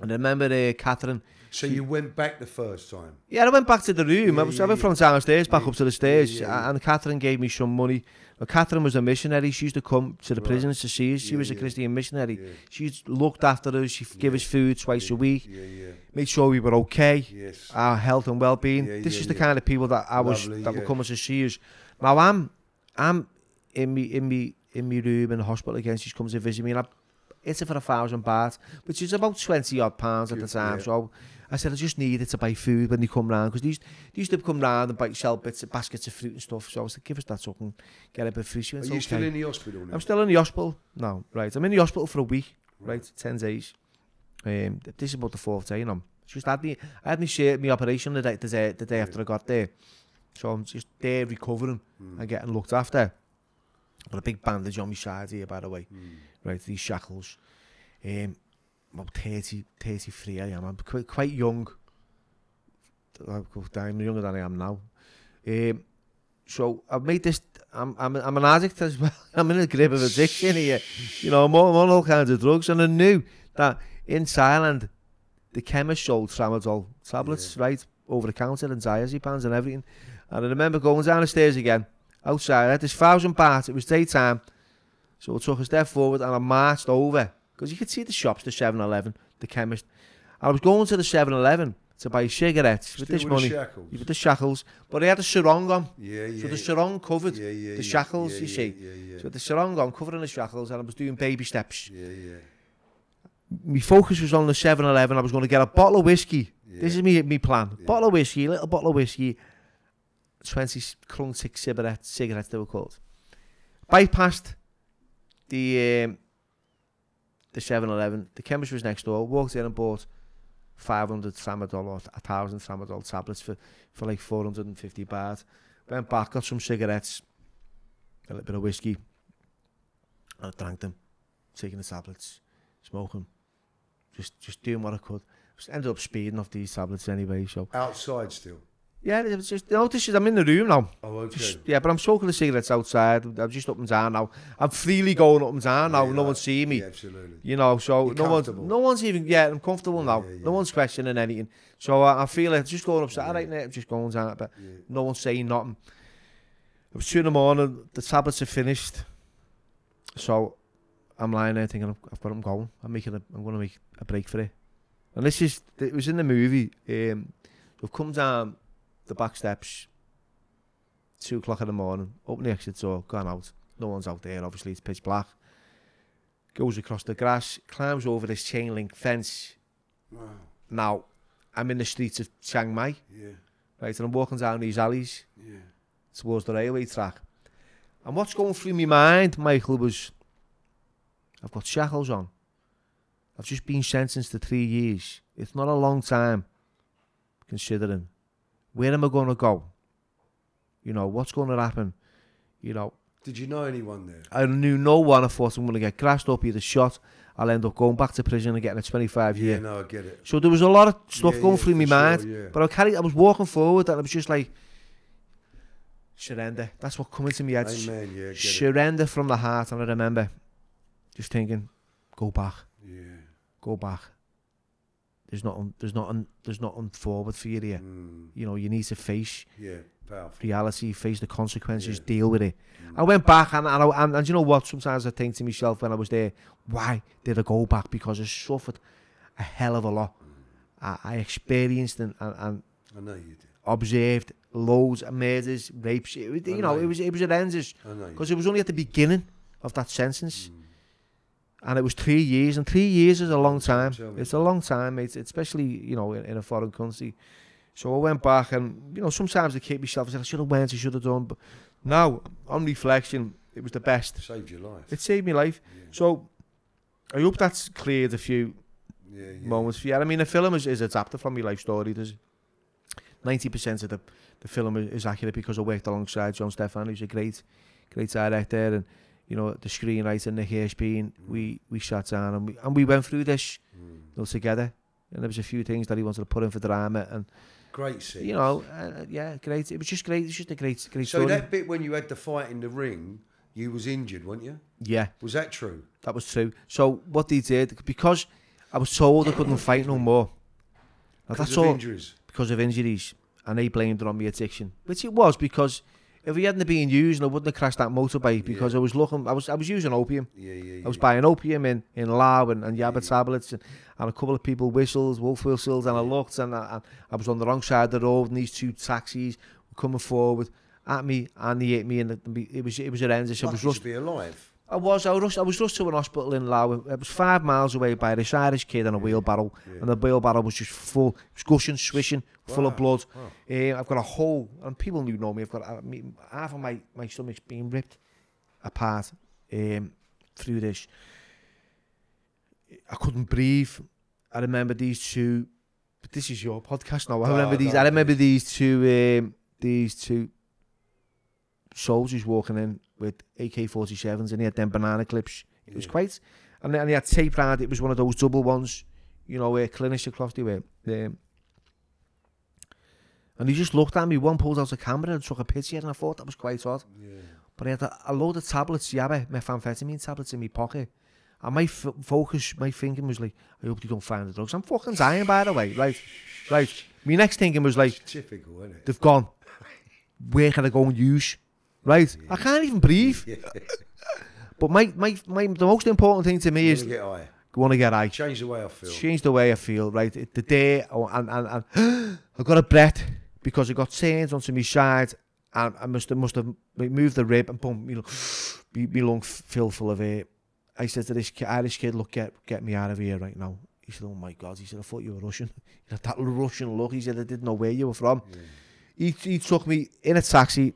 And I remember uh, Catherine. So she, you went back the first time? Yeah, I went back to the room. Yeah, I, was, yeah, I went yeah. from downstairs back yeah, up to the stairs. Yeah, yeah. And Catherine gave me some money Well, Catherine was a missionary. She used to come to the Right. prisons to see us. She Yeah, was a. Christian missionary. Yeah. She looked after us. She give us food twice a week, Yeah, yeah. made sure we were okay, Yes. our health and well-being. This is the kind of people that I was Lovely, that were coming to see us. Now I'm I'm in me in me in me room in the hospital again. She's come to visit me, and I it's it for a thousand baht, which is about twenty odd pounds at the time. So I said I just needed to buy food when they come round because these they used to come round and buy sell bits of baskets of fruit and stuff. So I was like, give us that something, get a bit of fruit. She Are went, you okay. still in the hospital now? I'm still in the hospital. No, right. I'm in the hospital for a week, right? Ten days. Um, this is about the fourth day, you know. Just had me, I had me share my operation the day, the day, the day after I got there. So I'm just there recovering Mm. and getting looked after. Got a big bandage on my side here, by the way. Mm. Right, these shackles. Um, about 30, 33 I am. I'm quite, quite young. I'm younger than I am now. Um, so I've made this. I'm I'm I'm an addict as well. [LAUGHS] I'm in a grip of addiction here. You know, I'm on, I'm on all kinds of drugs, and I knew that in Thailand, the chemist sold tramadol tablets, right, over the counter and diazepams and everything. And I remember going down the stairs again, outside. I had this thousand baht. It was daytime, so I took a step forward and I marched over because you could see the shops, the 7-Eleven, the chemist. And I was going to the 7-Eleven to buy cigarettes with this with money. The shackles? with the shackles, but I had a sarong on. Yeah, yeah. So the sarong covered yeah, yeah, the shackles, yeah, you yeah, see. Yeah, yeah. So the sarong on, covering the shackles, and I was doing baby steps. yeah, yeah. My focus was on the 7-Eleven. I was going to get a bottle of whiskey. yeah. This is me, me plan. Yeah. Bottle of whiskey, little bottle of whiskey, 20 Krong Thip cigarettes, cigarettes they were called. Bypassed the um, the 7-Eleven, the chemist was next door, walked in and bought 500 tramadol or 1,000 tramadol tablets for, for like 450 baht. Went back, got some cigarettes, a little bit of whiskey, and I drank them, taking the tablets, smoking, just just doing what I could. Just ended up speeding off these tablets anyway, so. Outside still? Yeah, it was just is I'm in the room now. Oh, okay. Just, yeah, but I'm smoking the cigarettes outside. I'm just up and down now. I'm freely going up and down now. Yeah, no one's seeing me. Yeah, absolutely. You know, so You're no one's comfortable. no one's even yeah, I'm comfortable now. Yeah, yeah. No one's questioning anything. So I, I feel like just going Yeah. right now, I'm just going down, but no one's saying nothing. It was two in the morning. The tablets are finished, so I'm lying there thinking I've, I've got them going. I'm making a, I'm going to make a break for it. And this is it was in the movie. Um, we've come down the back steps. Two o'clock in the morning. Open the exit door. Gone out. No one's out there. Obviously, it's pitch black. Goes across the grass. Climbs over this chain link fence. Wow. Now, I'm in the streets of Chiang Mai. Yeah. Right, and I'm walking down these alleys Yeah. towards the railway track. And what's going through my mind, Michael, was I've got shackles on. I've just been sentenced to three years. It's not a long time, considering. Where am I going to go? You know, what's going to happen? You know, Did you know anyone there? I knew no one. I thought I'm going to get grassed up, either shot. I'll end up going back to prison and getting a 25 Yeah, year. no, I get it. So there was a lot of stuff Yeah, going yeah, through my sure, mind. yeah. But I carried, I was walking forward and I was just like, surrender. That's what coming to me head. Amen. Yeah, get it. surrender from the heart. And I remember just thinking, go back, Yeah. go back. there's nothing there's nothing there's nothing forward for you here. Mm. You know, you need to face yeah, powerful. reality, face the consequences, yeah. deal with it. Mm. I went back and and, I, and and you know what? Sometimes I think to myself when I was there, why did I go back? Because I suffered a hell of a lot. Mm. I, I experienced and, and, and I know you did. observed loads of murders, rapes. It, you I know, know, it was it was horrendous because it was only at the beginning of that sentence. Mm and it was three years, and three years is a long time. It's a long time, it's, especially you know in, in a foreign country. So I went back, and you know sometimes I keep myself. I said I should have went, I should have done, but now on reflection, it was the best. It saved your life. It saved my life. Yeah. So I hope that's cleared a few yeah, yeah. moments for you. I mean, the film is, is adapted from my life story. There's 90% of the, the film is accurate because I worked alongside John Stefan, who's a great, great director, and you know the screenwriter Nick Hirschby, and we we sat down and we and we went through this Mm. you know, together. And there was a few things that he wanted to put in for drama, and Great scene. you know, uh, yeah, great. It was just great. It was just a great, great So story. that bit when you had the fight in the ring, you was injured, weren't you? yeah, Was that true? that was true. So what they did because I was told I couldn't fight no more. Now, Because that's of all. injuries. because of injuries, and they blamed it on my addiction, which it was because if he hadn't been used, I wouldn't have crashed that motorbike because Yeah. I was looking, I was, I was using opium. Yeah, yeah, yeah. I was buying opium in in Lao and, and Yaba Yeah. tablets, and, and a couple of people whistles, wolf whistles, and I looked, and I, I was on the wrong side of the road, and these two taxis were coming forward at me, and they hit me, and it, was it was horrendous. I was rushed to be alive. I was. I was, rushed, I was rushed to an hospital in Law. It was five miles away by this Irish kid on a yeah, wheelbarrow, yeah. and the wheelbarrow was just full, it was gushing, swishing, wow. full of blood. Wow. Uh, I've got a hole, and people who know me, I've got I mean, half of my my stomach's been ripped apart um, through this. I couldn't breathe. I remember these two. But this is your podcast now. I ah, remember no, these. No, I remember these two. Um, these two soldiers walking in with AK-47s, and he had them banana clips. It was Yeah. quite, and, and he had tape round. It was one of those double ones, you know, where clinics across the way. Um, and he just looked at me. One pulled out a camera and took a picture, and I thought that was quite odd. Yeah. But I had a, a load of tablets, yabba, methamphetamine tablets in my pocket. And my f- focus, my thinking was like, I hope you don't find the drugs. I'm fucking dying, by the way. Right, right. My next thinking was like, typical, isn't it? they've gone. Where can I go and use? Right? I can't even breathe. [LAUGHS] But my, my, my, the most important thing to me You is wanna get high. want to get high. Change the way I feel. Change the way I feel, right? It- The day, oh, and, and, and [GASPS] I got a breath because I got turned onto my side and I must have, must have moved the rib and boom, me, me, me lung filled full of air. I said to this Irish kid, look, get, get me out of here right now. He said, oh my God. He said, I thought you were Russian. [LAUGHS] He had that Russian look. He said, I didn't know where you were from. Yeah. He, he took me in a taxi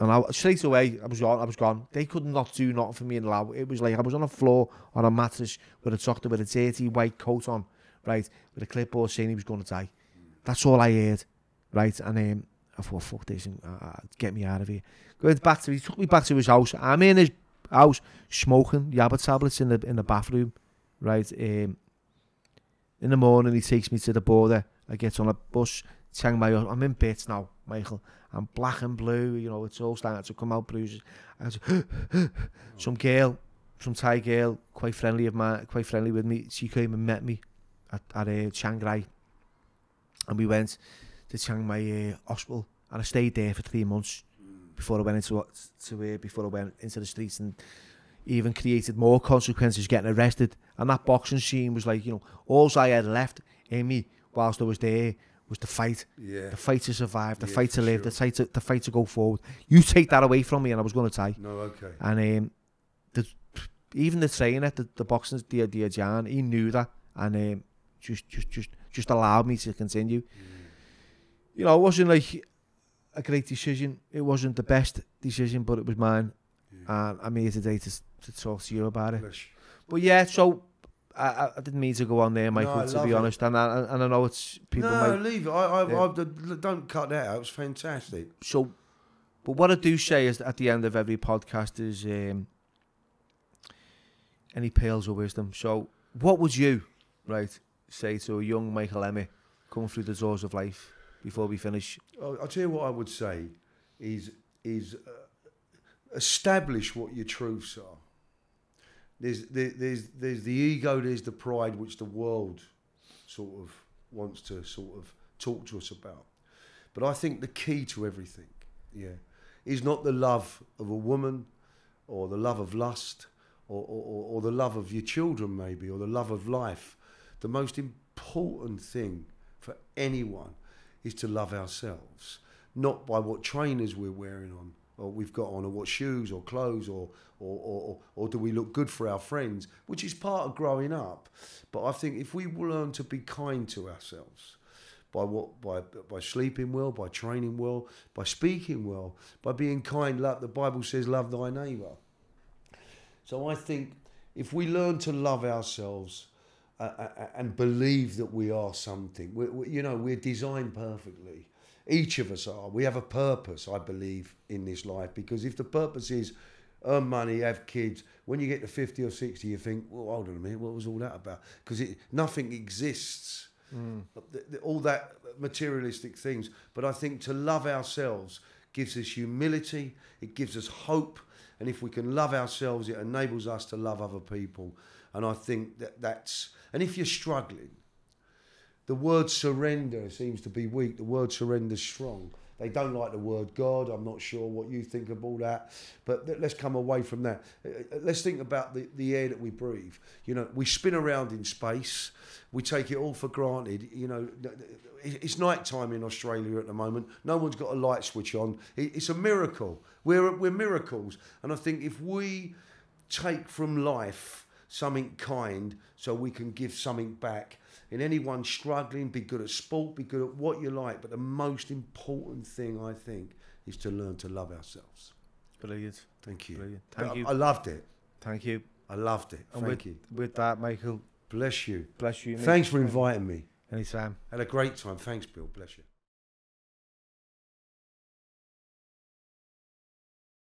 And I, straight away, I was gone, I was gone. They could not do nothing for me in Lao. It was like I was on a floor on a mattress with a doctor with a dirty white coat on, right, with a clipboard saying he was going to die. That's all I heard, right? And um, I thought, fuck this, and, uh, get me out of here. Going back to, he took me back to his house. I'm in his house smoking Yabba tablets in the in the bathroom, right? Um, in the morning, he takes me to the border. I get on a bus, Chiang Mai. I'm in bits now, Michael and black and blue, you know, it's all starting to come out bruises. And [GASPS] some girl, some Thai girl, quite friendly of my, quite friendly with me, she came and met me at, at uh, Chiang Rai. And we went to Chiang Mai uh, hospital and I stayed there for three months before I went into to uh, before I went into the streets and even created more consequences getting arrested. And that boxing scene was like, you know, all I had left in me whilst I was there was the fight, Yeah. the fight to survive, the Yeah, fight to live, the fight to the fight to go forward. You take that away from me, and I was going to die. No, okay. And um, the, even the trainer, the, the boxing, the the Jan, he knew that, and um, just just just just allowed me to continue. You know, it wasn't like a great decision. It wasn't the best decision, but it was mine. Yeah. And I'm here today to to talk to you about it. But yeah, so. I, I- didn't mean to go on there, Michael. I to be it. honest, and I, and I know it's people no, might leave it. I, I, Yeah. I, don't cut that out. It's fantastic. so but what I do say is at the end of every podcast is um, any pearls of wisdom. So what would you, right, say to a young Michael Emmett coming through the doors of life before we finish? I'll, I'll tell you what I would say is is uh, establish what your truths are. There's there, there's there's the ego, there's the pride, which the world sort of wants to sort of talk to us about. But I think the key to everything, yeah, is not the love of a woman, or the love of lust, or or, or, the love of your children, maybe, or the love of life. The most important thing for anyone is to love ourselves, not by what trainers we're wearing on, we've got on, or what shoes or clothes, or or, or, or, do we look good for our friends, which is part of growing up. But I think if we learn to be kind to ourselves, by what by by sleeping well, by training well, by speaking well, by being kind. Love the Bible says, "Love thy neighbour. So I think if we learn to love ourselves uh, uh, and believe that we are something, we, we, you know, we're designed perfectly. Each of us are. We have a purpose, I believe, in this life. Because if the purpose is earn money, have kids, when you get to fifty or sixty, you think, "Well, hold on a minute, what was all that about?" Because nothing exists hmm. th- all that materialistic things. But I think to love ourselves gives us humility, it gives us hope, and if we can love ourselves, it enables us to love other people. And I think that that's, and if you're struggling, the word surrender seems to be weak. The word surrender strong. They don't like the word God. I'm not sure what you think of all that, but th- let's come away from that. Uh, uh, Let's think about the, the air that we breathe. You know, we spin around in space. We take it all for granted. You know, it's night time in Australia at the moment. No one's got a light switch on. It's a miracle. We're, we're miracles. And I think if we take from life something kind so we can give something back. In anyone struggling, be good at sport, be good at what you like. But the most important thing, I think, is to learn to love ourselves. Brilliant, Thank you. brilliant. Thank I, you, I loved it. thank you. I loved it. And Thank with, you. with that, Michael, Bless you. bless you. mate. Thanks for inviting me. Anytime. Had a great time. Thanks, Bill. Bless you.